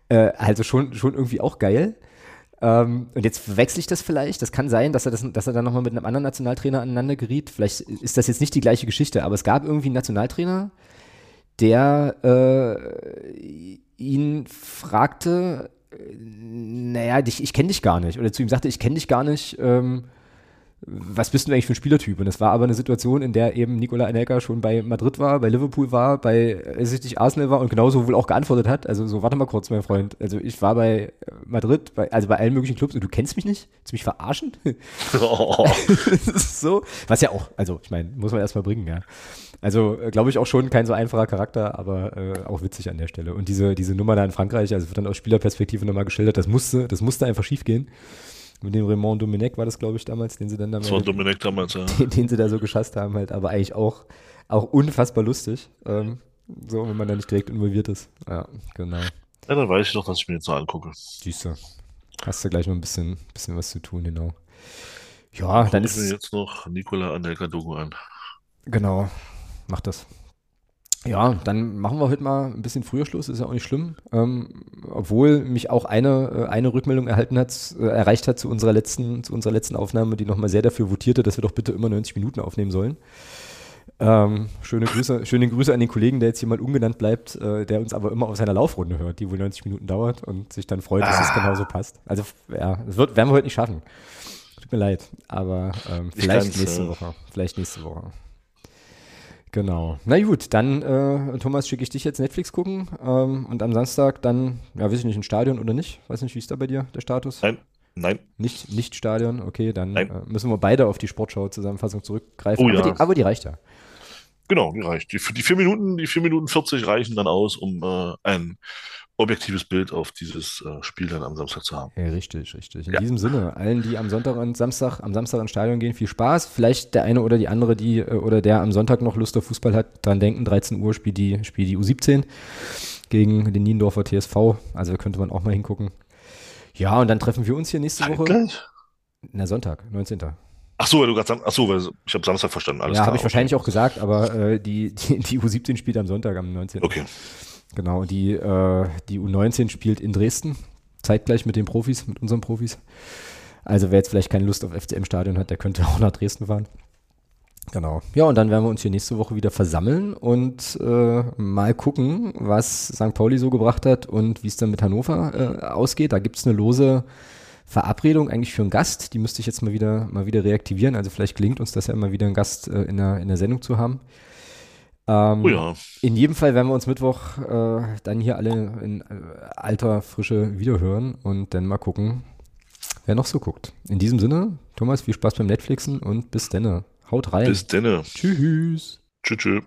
Äh, also schon, schon irgendwie auch geil. Ähm, und jetzt verwechsel ich das vielleicht. Das kann sein, dass er, das, dass er dann nochmal mit einem anderen Nationaltrainer aneinander geriet. Vielleicht ist das jetzt nicht die gleiche Geschichte, aber es gab irgendwie einen Nationaltrainer, der äh, ihn fragte, äh, naja, ich, ich kenne dich gar nicht. Oder zu ihm sagte, ich kenne dich gar nicht. Ähm, was bist du eigentlich für ein Spielertyp? Und das war aber eine Situation, in der eben Nikola Anelka schon bei Madrid war, bei Liverpool war, bei äh, Arsenal war und genauso wohl auch geantwortet hat. Also so, warte mal kurz, mein Freund. Also ich war bei äh, Madrid, bei, also bei allen möglichen Clubs und du kennst mich nicht? Willst du mich verarschen? Oh. so, was ja auch, also ich meine, muss man erstmal bringen, ja. Also äh, glaube ich auch schon kein so einfacher Charakter, aber äh, auch witzig an der Stelle. Und diese, diese Nummer da in Frankreich, also wird dann aus Spielerperspektive nochmal geschildert, das musste, das musste einfach schief gehen mit dem Raymond Domenech war das, glaube ich, damals, den sie dann da. Das war Domenech damals, ja. Den, den, sie da so geschasst haben, halt, aber eigentlich auch, auch unfassbar lustig. Ähm, so, wenn man da nicht direkt involviert ist. Ja, genau. Ja, dann weiß ich doch, dass ich mir jetzt so angucke. Siehst. Hast du gleich noch ein bisschen, bisschen was zu tun, genau. Ja, dann, dann ist. Ich mir jetzt noch Nicola Anelka Dogo an. Genau, mach das. Ja, dann machen wir heute mal ein bisschen früher Schluss, ist ja auch nicht schlimm. Ähm, obwohl mich auch eine, äh, eine Rückmeldung erhalten hat, äh, erreicht hat zu unserer letzten, zu unserer letzten Aufnahme, die nochmal sehr dafür votierte, dass wir doch bitte immer 90 Minuten aufnehmen sollen. Ähm, schöne Grüße, schöne Grüße an den Kollegen, der jetzt hier mal ungenannt bleibt, äh, der uns aber immer auf seiner Laufrunde hört, die wohl 90 Minuten dauert und sich dann freut, dass ah. es genauso passt. Also ja, das wird, werden wir heute nicht schaffen. Tut mir leid, aber ähm, vielleicht nächste Woche. Vielleicht nächste Woche. Genau. Na gut, dann, äh, Thomas, schicke ich dich jetzt Netflix gucken ähm, und am Samstag dann, ja, weiß ich nicht, ein Stadion oder nicht? Weiß nicht, wie ist da bei dir der Status? Nein. Nein. Nicht, nicht Stadion, okay, dann äh, müssen wir beide auf die Sportschau-Zusammenfassung zurückgreifen. Oh, aber, ja. die, aber die reicht ja. Genau, die reicht. Die, die vier Minuten, die vier Minuten 40 reichen dann aus, um äh, ein objektives Bild auf dieses äh, Spiel dann am Samstag zu haben. Ja, richtig, richtig. In ja. diesem Sinne, allen, die am Sonntag und Samstag, am Samstag ins Stadion gehen, viel Spaß. Vielleicht der eine oder die andere, die äh, oder der am Sonntag noch Lust auf Fußball hat, dran denken, 13 Uhr spielt die, spielt die U17 gegen den Niendorfer TSV. Also da könnte man auch mal hingucken. Ja, und dann treffen wir uns hier nächste Woche. Gleich? Na, Sonntag, 19. Ach so, weil du gerade ach so, weil ich habe Samstag verstanden. Alles ja, habe ich wahrscheinlich auch gesagt, aber äh, die, die, die U17 spielt am Sonntag, am 19. Okay. Genau, die, äh, die U19 spielt in Dresden, zeitgleich mit den Profis, mit unseren Profis. Also wer jetzt vielleicht keine Lust auf FCM-Stadion hat, der könnte auch nach Dresden fahren. Genau. Ja, und dann werden wir uns hier nächste Woche wieder versammeln und äh, mal gucken, was St. Pauli so gebracht hat und wie es dann mit Hannover äh, ausgeht. Da gibt es eine lose Verabredung eigentlich für einen Gast. Die müsste ich jetzt mal wieder, mal wieder reaktivieren. Also vielleicht gelingt uns das ja immer wieder einen Gast äh, in, der, in der Sendung zu haben. Ähm, oh ja. In jedem Fall werden wir uns Mittwoch äh, dann hier alle in äh, alter Frische wiederhören und dann mal gucken, wer noch so guckt. In diesem Sinne, Thomas, viel Spaß beim Netflixen und bis denne. Haut rein. Bis denne. Tschüss. Tschüss. tschüss.